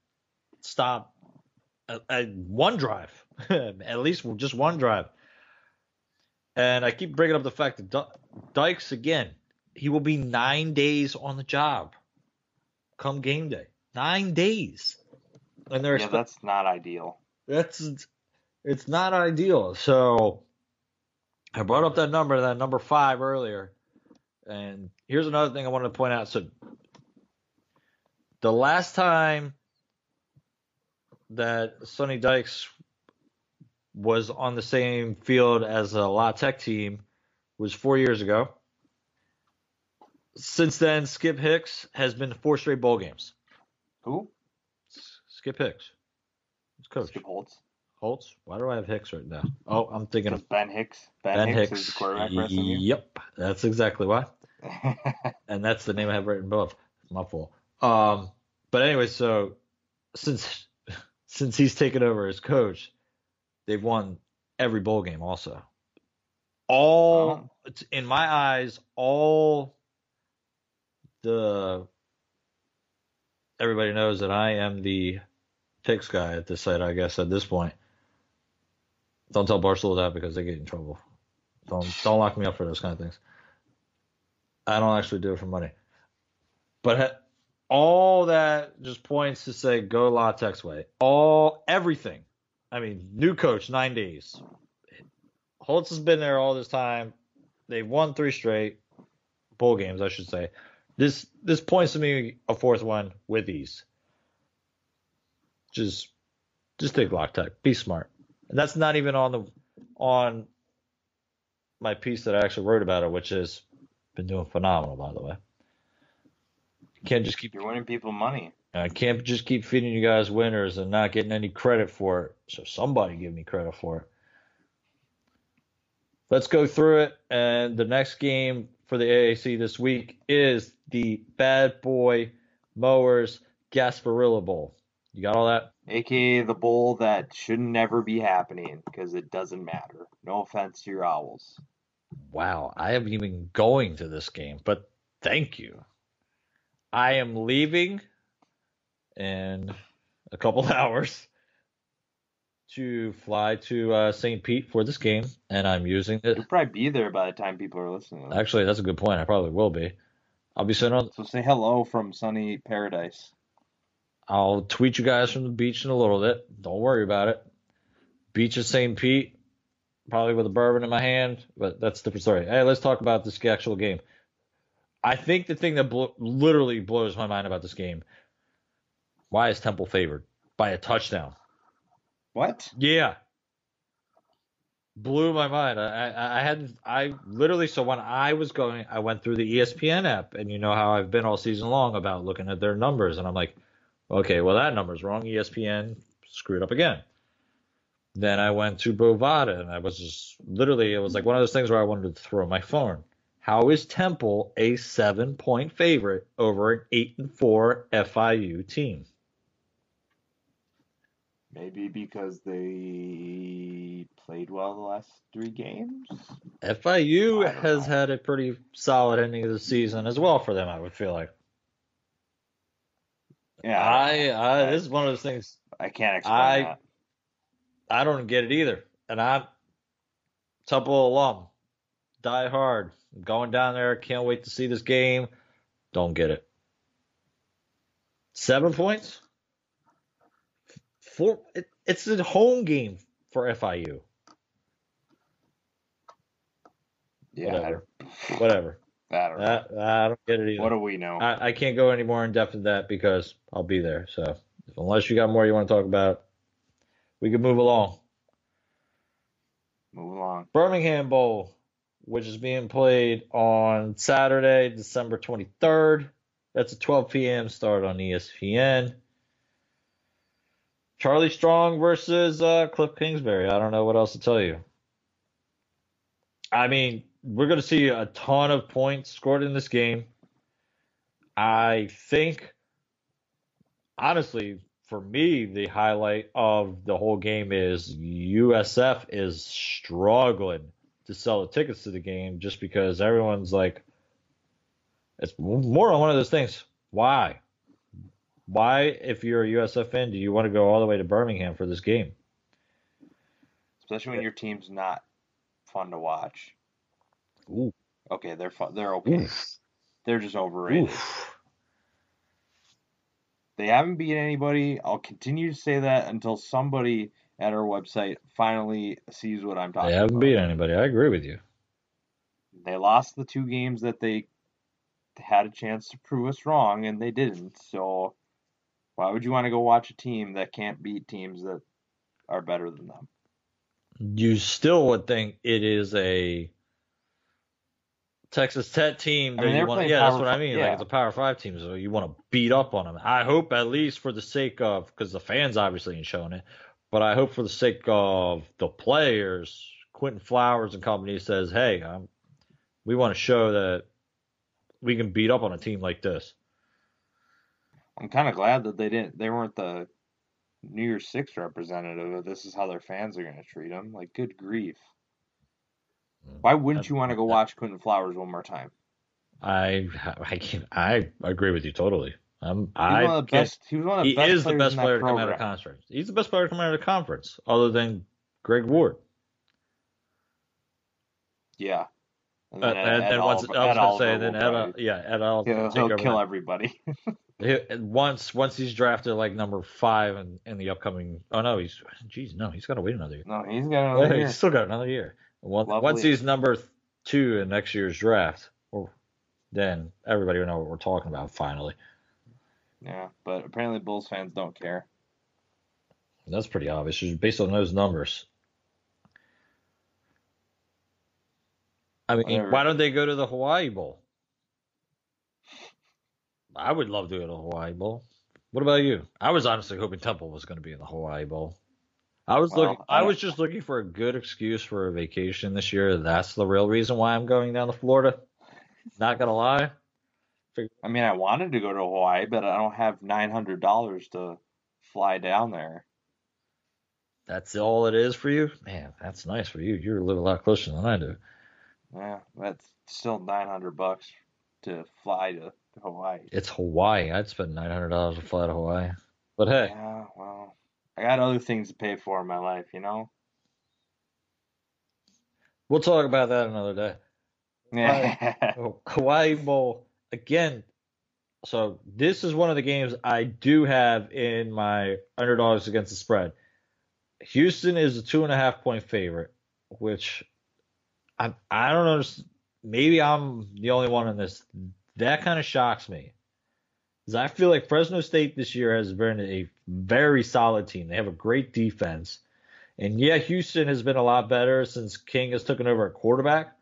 stop at one drive, at least just one drive. And I keep bringing up the fact that Dykes again, he will be nine days on the job come game day. Nine days, and they're yeah, that's not ideal. That's it's not ideal. So I brought up that number, that number five earlier. And here's another thing I wanted to point out. So the last time that Sonny Dykes was on the same field as a La Tech team was four years ago. Since then, Skip Hicks has been four straight bowl games. Who? Skip Hicks. It's coach. Skip Holtz. Holtz? Why do I have Hicks right now? Oh, I'm thinking of Ben Hicks. Ben, ben Hicks, Hicks, is the quarterback for SMU. Yep, that's exactly why. and that's the name I have written above. It's my fault. Um, but anyway, so since since he's taken over as coach, they've won every bowl game. Also, all oh. in my eyes, all the everybody knows that I am the picks guy at this site. I guess at this point, don't tell Barstool that because they get in trouble. Don't don't lock me up for those kind of things. I don't actually do it for money. But all that just points to say go La Tech's way. All everything. I mean, new coach, nine days. Holtz has been there all this time. They've won three straight bowl games, I should say. This this points to me a fourth one with ease. Just just take Tech. Be smart. And that's not even on the on my piece that I actually wrote about it, which has been doing phenomenal, by the way. You can't just keep you're winning people money. I can't just keep feeding you guys winners and not getting any credit for it. So somebody give me credit for it. Let's go through it. And the next game for the AAC this week is the Bad Boy Mowers Gasparilla Bowl. You got all that? AKA the bowl that should never be happening because it doesn't matter. No offense to your owls. Wow, I haven't even going to this game, but thank you. I am leaving in a couple hours to fly to uh, St. Pete for this game, and I'm using it. You'll probably be there by the time people are listening. Actually, that's a good point. I probably will be. I'll be sitting on. So say hello from sunny paradise. I'll tweet you guys from the beach in a little bit. Don't worry about it. Beach of St. Pete, probably with a bourbon in my hand, but that's a different story. Hey, let's talk about this actual game. I think the thing that blo- literally blows my mind about this game why is Temple favored by a touchdown? What? Yeah. Blew my mind. I, I, I hadn't, I literally, so when I was going, I went through the ESPN app, and you know how I've been all season long about looking at their numbers, and I'm like, okay, well, that number's wrong. ESPN screwed up again. Then I went to Bovada, and I was just literally, it was like one of those things where I wanted to throw my phone. How is Temple a seven point favorite over an eight and four FIU team? Maybe because they played well the last three games. FIU has know. had a pretty solid ending of the season as well for them. I would feel like. Yeah, I, I, I this is one of those things. I can't explain I, that. I don't get it either, and I'm Temple alum, die hard. I'm going down there, can't wait to see this game. Don't get it. Seven points. Four. It, it's a home game for FIU. Yeah. Whatever. Whatever. I don't I don't get it either. What do we know? I, I can't go any more in depth than that because I'll be there. So unless you got more you want to talk about, we can move along. Move along. Birmingham Bowl, which is being played on Saturday, December 23rd. That's a 12 p.m. start on ESPN. Charlie Strong versus uh, Kliff Kingsbury. I don't know what else to tell you. I mean, we're going to see a ton of points scored in this game. I think, honestly, for me, the highlight of the whole game is USF is struggling to sell the tickets to the game just because everyone's like, it's more on one of those things. Why? Why, if you're a USF fan, do you want to go all the way to Birmingham for this game? Especially when your team's not fun to watch. Ooh. Okay, they're fun. They're okay. Oof. They're just overrated. Oof. They haven't beat anybody. I'll continue to say that until somebody at our website finally sees what I'm talking about. They haven't about. beat anybody. I agree with you. They lost the two games that they had a chance to prove us wrong, and they didn't. So why would you want to go watch a team that can't beat teams that are better than them? You still would think it is a Texas Tech team I that mean, you want. playing Yeah, that's what I mean. yeah. Like it's a Power Five team, so you want to beat up on them. I hope at least for the sake of because the fans obviously ain't showing it, but I hope for the sake of the players, Quinton Flowers and company says, hey, um, we want to show that we can beat up on a team like this. I'm kind of glad that they didn't. They weren't the New Year's Six representative. Of this is how their fans are going to treat them. Like, good grief! Why wouldn't you want to go watch Quinton Flowers one more time? I I can I agree with you totally. Um, He I one of the best. He was one of the he best is the best player to come out of conference. He's the best player to come out of the conference, other than Greg Ward. Yeah. And Uh, then, and Ed then once Oliver- I was Ed gonna say, Oliver then will Ed, yeah, Ed I'll he'll, take he'll over. kill everybody. He- once once he's drafted like number five in, in the upcoming. Oh no, he's geez, no, he's got to wait another year. no, he's got another Yeah, year. he's still got another year. Once, once he's number two in next year's draft, or then everybody will know what we're talking about. Finally, Yeah, but apparently Bulls fans don't care. that's pretty obvious just based on those numbers. I mean, Whatever. why don't they go to the Hawaii Bowl? I would love to go to the Hawaii Bowl. What about you? I was honestly hoping Temple was going to be in the Hawaii Bowl. I was Well, looking. I I was just looking for a good excuse for a vacation this year. That's the real reason why I'm going down to Florida. Not gonna lie. I mean, I wanted to go to Hawaii, but I don't have nine hundred dollars to fly down there. That's all it is for you, man. That's nice for you. You live a little lot closer than I do. Yeah, that's still nine hundred bucks to fly to Hawaii. It's Hawaii. I'd spend nine hundred dollars to fly to Hawaii. But hey, Yeah, well, I got other things to pay for in my life, you know. we'll talk about that another day. Yeah. Oh, Hawaii Bowl again. So this is one of the games I do have in my underdogs against the spread. Houston is a two and a half point favorite, which I I don't know. Maybe I'm the only one in this. That kind of shocks me. Because I feel like Fresno State this year has been a very solid team. They have a great defense. And yeah, Houston has been a lot better since King has taken over at quarterback.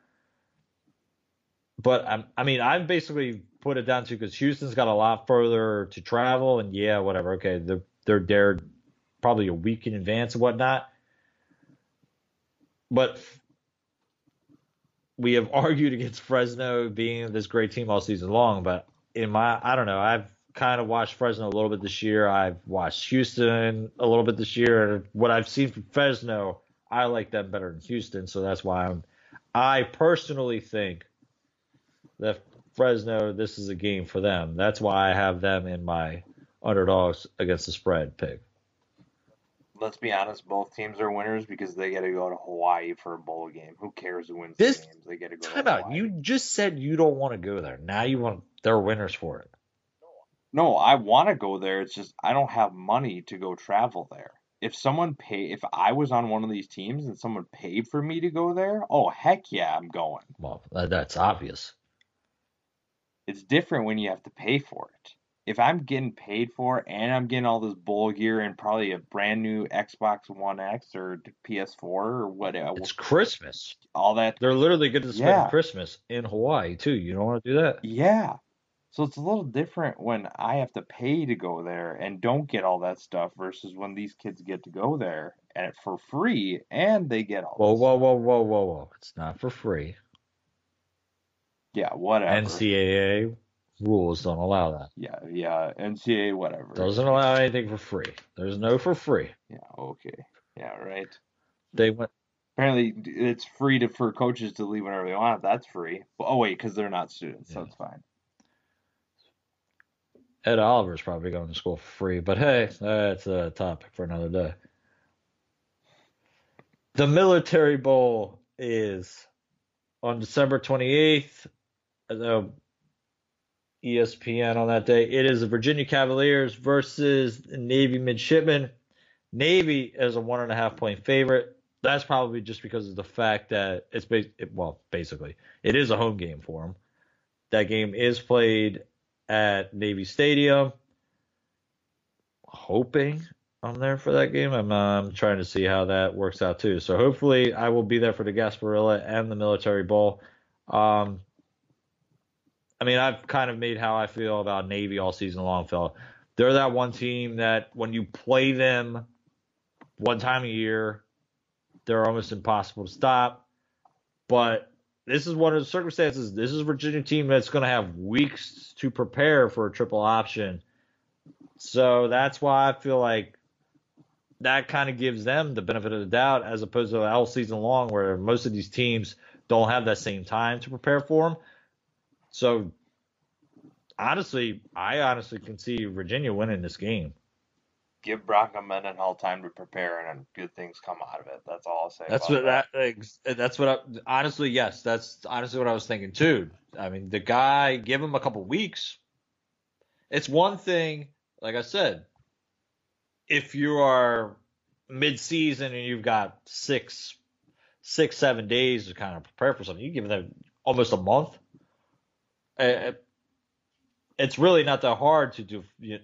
But I'm, I mean, I've basically put it down to because Houston's got a lot further to travel, and yeah, whatever. Okay, they're they're there probably a week in advance and whatnot. But we have argued against Fresno being this great team all season long. But in my, I don't know, I've kind of watched Fresno a little bit this year. I've watched Houston a little bit this year. What I've seen from Fresno, I like them better than Houston. So that's why I'm, I personally think that Fresno, this is a game for them. That's why I have them in my underdogs against the spread pick. Let's be honest, both teams are winners because they get to go to Hawaii for a bowl game. Who cares who wins This- the games? They get to go Time to out. You just said you don't want to go there. Now you want they're winners for it. No, I want to go there. It's just I don't have money to go travel there. If someone pay, if I was on one of these teams and someone paid for me to go there, oh heck yeah, I'm going. Well, that's obvious. It's different when you have to pay for it. If I'm getting paid for and I'm getting all this bull gear and probably a brand new Xbox One X or PS4 or whatever, uh, It's Christmas. all that, They're literally going to spend Yeah. Christmas in Hawaii too. You don't want to do that. yeah. So it's a little different when I have to pay to go there and don't get all that stuff versus when these kids get to go there and for free and they get all Whoa, whoa, whoa, whoa, whoa, whoa! It's not for free. Yeah, whatever. NCAA rules don't allow that. Yeah, yeah, NCAA, whatever. Doesn't allow anything for free. There's no for free. Yeah, okay. Yeah, right. They went. Apparently, it's free to for coaches to leave whenever they want. That's free. Oh wait, because they're not students, so it's fine. Ed Oliver's probably going to school for free, but hey, that's a topic for another day. The Military Bowl is on December 28th. Uh, ESPN on that day. It is the Virginia Cavaliers versus Navy Midshipmen. Navy is a one and a half point favorite. That's probably just because of the fact that it's it, well, basically, it is a home game for them. That game is played at Navy Stadium. Hoping I'm there for that game. I'm, um, trying to see how that works out too. So hopefully I will be there for the Gasparilla and the Military Bowl. Um, I mean, I've kind of made how I feel about Navy all season long, Phil. They're that one team that when you play them one time a year, they're almost impossible to stop. But this is one of the circumstances. This is a Virginia team that's going to have weeks to prepare for a triple option. So that's why I feel like that kind of gives them the benefit of the doubt as opposed to all season long where most of these teams don't have that same time to prepare for them. So honestly, I honestly can see Virginia winning this game. Give Bronco Mendenhall time to prepare, and good things come out of it. That's all I'll say. That's what that ex- that's what I, honestly yes, that's honestly what I was thinking too. I mean, the guy give him a couple weeks. It's one thing, like I said, if you are mid-season and you've got six, six, seven days to kind of prepare for something, you give them almost a month. Uh, it's really not that hard to do you,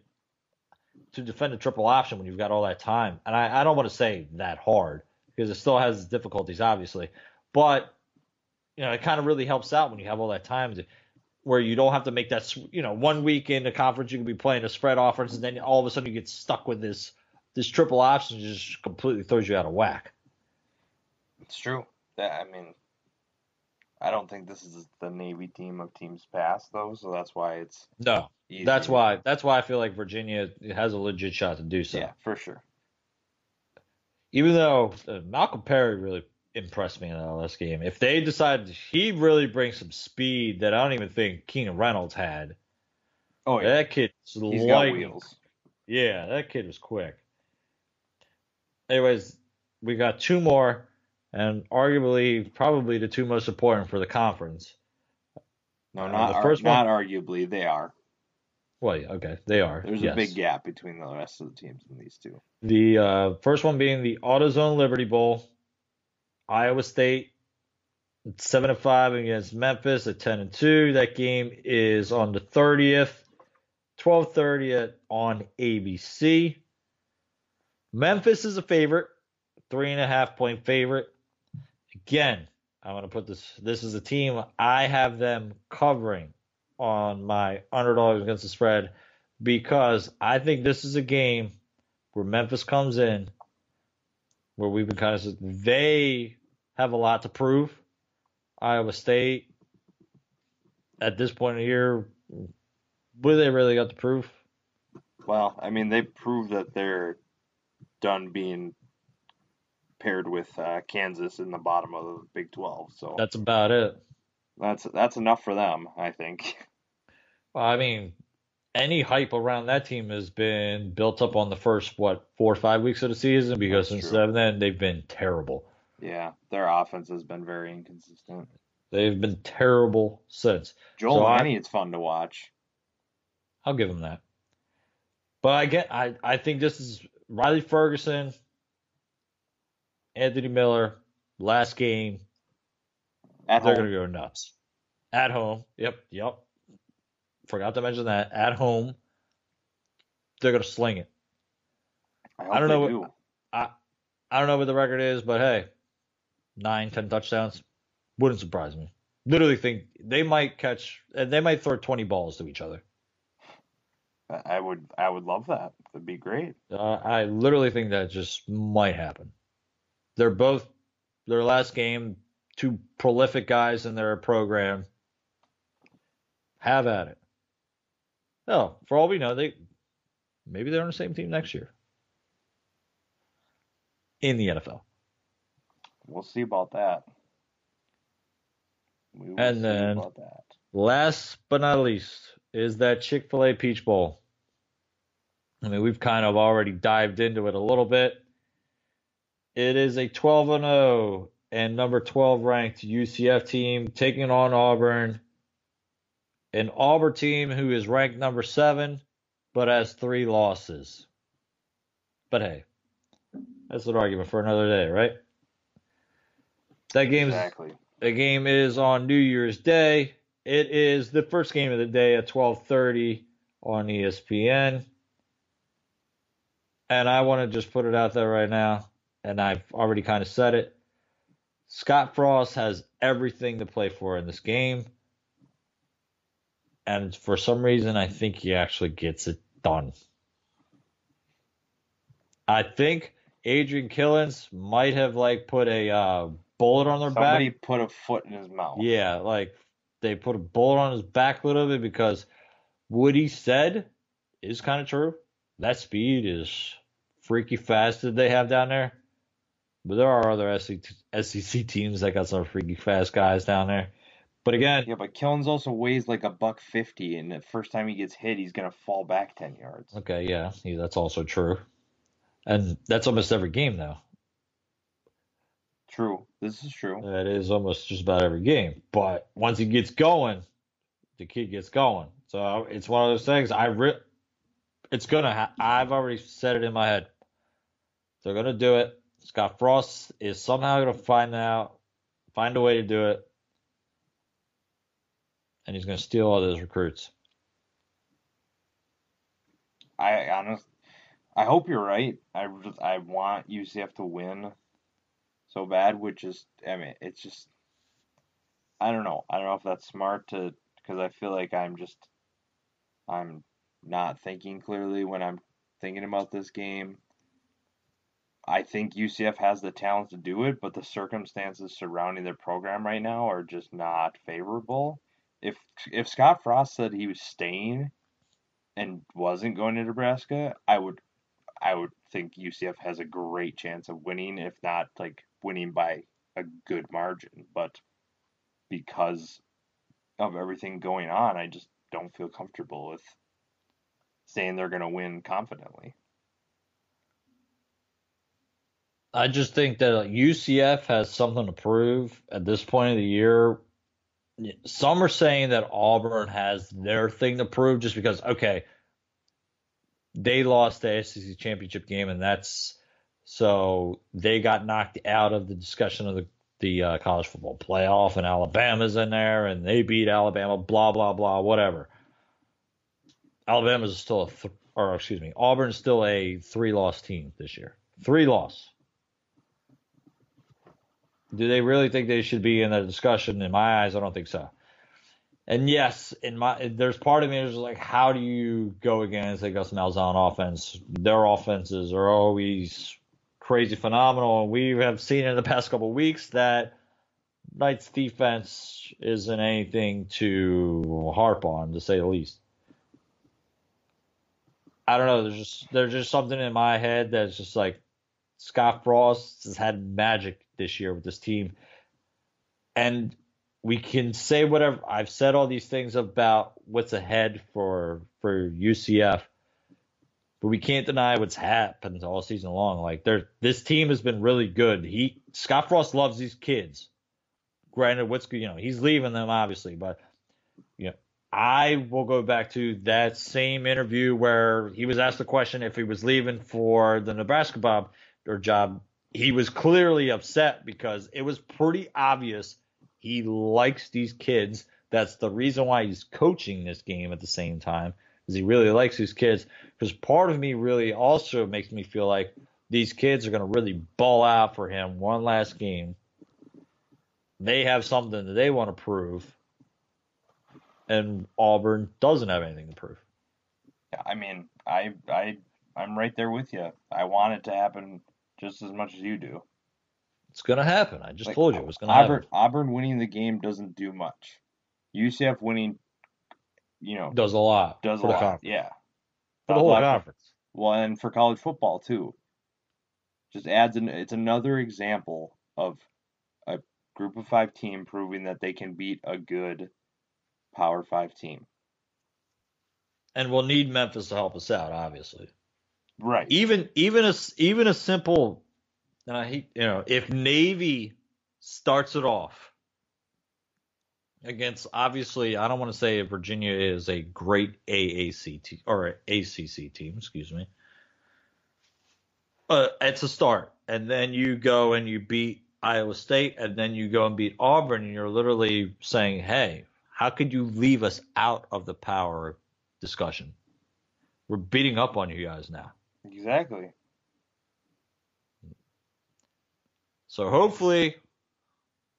to defend a triple option when you've got all that time. And I, I don't want to say that hard because it still has difficulties, obviously. But you know, it kind of really helps out when you have all that time to, where you don't have to make that. You know, one week in the conference you can be playing a spread offense, and then all of a sudden you get stuck with this this triple option, just completely throws you out of whack. It's true. That I mean, I don't think this is the Navy team of teams past though, so that's why it's No, easy. that's why that's why I feel like Virginia has a legit shot to do so. Yeah, for sure. even though uh, Malcolm Perry really impressed me in that last game. If they decide he really brings some speed that I don't even think Keenan Reynolds had. Oh yeah, That kid's he's got wheels. Yeah, that kid was quick. Anyways, we got two more, and arguably probably the two most important for the conference. No, Uh, not the ar- first one- not arguably. They are. Well, yeah, okay, they are. There's yes. a big gap between the rest of the teams and these two. The uh, first one being the AutoZone Liberty Bowl, Iowa State seven and five against Memphis at ten and two. That game is on the thirtieth, twelve thirty on ABC. Memphis is a favorite, three and a half point favorite. Again, I'm gonna put this. This is a team I have them covering on my underdogs against the spread because I think this is a game where Memphis comes in, where we've been kind of they have a lot to prove. Iowa State, at this point in the year, what do they really got to prove? Well, I mean, they proved that they're done being paired with uh, Kansas in the bottom of the Big 12. So That's about it. that's that's enough for them, I think. Well, I mean, any hype around that team has been built up on the first what four or five weeks of the season because That's since true. then they've been terrible. Yeah, their offense has been very inconsistent. They've been terrible since. Joel So I- Manny, it's fun to watch. I'll give them that. But I get, I, I think this is Riley Ferguson, Anthony Miller, last game. At They're home. gonna go nuts. At home. Yep, yep. Forgot to mention that. At home, they're gonna sling it. I, I don't know do. what- I don't know what the record is, but hey, nine, ten touchdowns wouldn't surprise me. Literally think they might catch, and they might throw twenty balls to each other. I would I would love that. That'd be great. Uh, I literally think that just might happen. They're both their last game, two prolific guys in their program. Have at it. No, for all we know, they maybe they're on the same team next year in the NFL. We'll see about that. We will And see then- about that. Last but not least is that Chick fil A Peach Bowl. I mean, we've kind of already dived into it a little bit. It is a 12 and 0 and number 12 ranked UCF team taking on Auburn. An Auburn team who is ranked number seven but has three losses. But hey, that's an argument for another day, right? That game's Exactly. the game is on New Year's Day. It is the first game of the day at 12:30 on ESPN. And I want to just put it out there right now, and I've already kind of said it. Scott Frost has everything to play for in this game. And for some reason, I think he actually gets it done. I think Adrian Killins might have like put a uh, bullet on their back. Somebody put a foot in his mouth. Yeah, like they put a bullet on his back a little bit because what he said is kind of true. That speed is freaky fast that they have down there. But there are other SEC, teams that got some freaky fast guys down there. But again, Yeah, but Killins also weighs like a buck fifty, and the first time he gets hit, he's gonna fall back ten yards. okay, yeah, yeah, that's also true. And that's almost every game though. True. This is true. That is almost just about every game. But once he gets going, the kid gets going. So it's one of those things. I re- it's gonna. Ha- I've already said it in my head. They're gonna do it. Scott Frost is somehow gonna find out, find a way to do it, and he's gonna steal all those recruits. I honest, I hope you're right. I just I want UCF to win so bad, which is I mean it's just I don't know. I don't know if that's smart to because I feel like I'm just I'm not thinking clearly when I'm thinking about this game. I think UCF has the talent to do it, but the circumstances surrounding their program right now are just not favorable. If if Scott Frost said he was staying and wasn't going to Nebraska, I would I would think UCF has a great chance of winning, if not like winning by a good margin. But because of everything going on, I just don't feel comfortable with saying they're going to win confidently. I just think that UCF has something to prove at this point of the year. Some are saying that Auburn has their thing to prove just because, okay, they lost the SEC championship game, and that's so they got knocked out of the discussion of the the uh, college football playoff, and Alabama's in there, and they beat Alabama, blah blah blah, whatever. Alabama's still a, th- or excuse me, Auburn's still a three loss team this year, three loss. Do they really think they should be in that discussion? In my eyes, I don't think so. And yes, in my there's part of me that's like, how do you go against a Gus Malzahn offense? Their offenses are always crazy phenomenal, and we have seen in the past couple weeks that Knight's defense isn't anything to harp on, to say the least. I don't know. There's just there's just something in my head that's just like Scott Frost has had magic this year with this team, and we can say whatever. I've said all these things about what's ahead for for UCF, but we can't deny what's happened all season long. Like there, this team has been really good. He Scott Frost loves these kids. Granted, what's you know he's leaving them obviously, but you know I will go back to that same interview where he was asked the question if he was leaving for the Nebraska Bob or job. He was clearly upset because it was pretty obvious he likes these kids. That's the reason why he's coaching this game at the same time, is he really likes these kids. Because part of me really also makes me feel like these kids are going to really ball out for him one last game. They have something that they want to prove and Auburn doesn't have anything to prove. I mean, I I I'm right there with you. I want it to happen just as much as you do. It's gonna happen. I just like, told you it was gonna Auburn, happen. Auburn winning the game doesn't do much. UCF winning, you know, does a lot. Does a lot. Conference. Yeah. For the whole conference. Well, and for college football too. Just adds an. It's another example of a group of five team proving that they can beat a good Power Five team. And we'll need Memphis to help us out, obviously. Right. Even even a even a simple, and I you know if Navy starts it off against obviously I don't want to say Virginia is a great AAC team or ACC team, excuse me. Uh, it's a start, and then you go and you beat Iowa State, and then you go and beat Auburn, and you're literally saying, "Hey, how could you leave us out of the power discussion? We're beating up on you guys now. Exactly. So hopefully,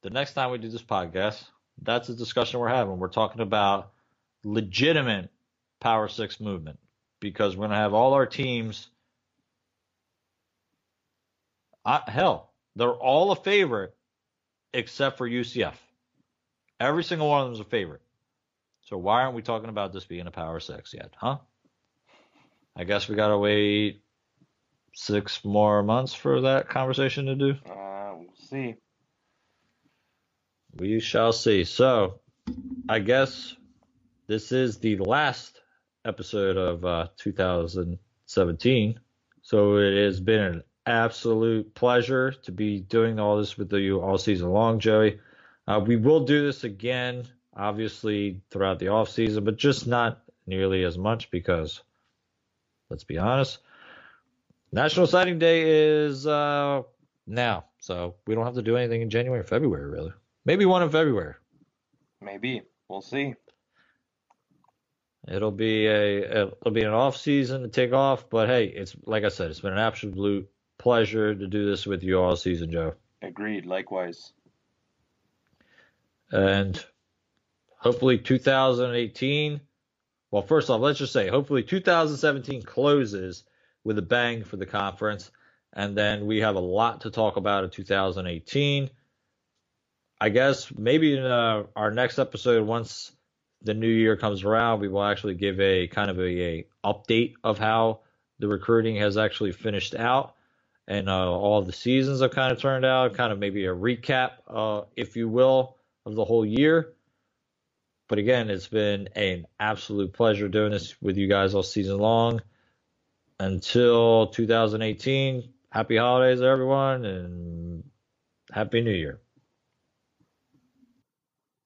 the next time we do this podcast, that's the discussion we're having. We're talking about legitimate Power Six movement because we're going to have all our teams. Uh, hell, they're all a favorite except for UCF. Every single one of them is a favorite. So why aren't we talking about this being a power six yet, huh? I guess we gotta wait six more months for that conversation to do. Uh, we'll see. We shall see. So, I guess this is the last episode of uh, 2017. So it has been an absolute pleasure to be doing all this with you all season long, Joey. Uh, we will do this again, obviously, throughout the off season, but just not nearly as much because, let's be honest, National Signing Day is uh, now, so we don't have to do anything in January or February, really. Maybe one in February. Maybe we'll see. It'll be a it'll be an off season to take off, but hey, it's like I said, it's been an absolute pleasure to do this with you all season, Joe. Agreed. Likewise and hopefully 2018. Well, first off, let's just say hopefully 2017 closes with a bang for the conference, and then we have a lot to talk about in 2018. I guess maybe in uh, our next episode, once the new year comes around, we will actually give a kind of a, a update of how the recruiting has actually finished out and uh, all the seasons have kind of turned out, kind of maybe a recap, uh, if you will, of the whole year. But again, it's been an absolute pleasure doing this with you guys all season long. Until 2018, happy holidays, everyone, and happy new year.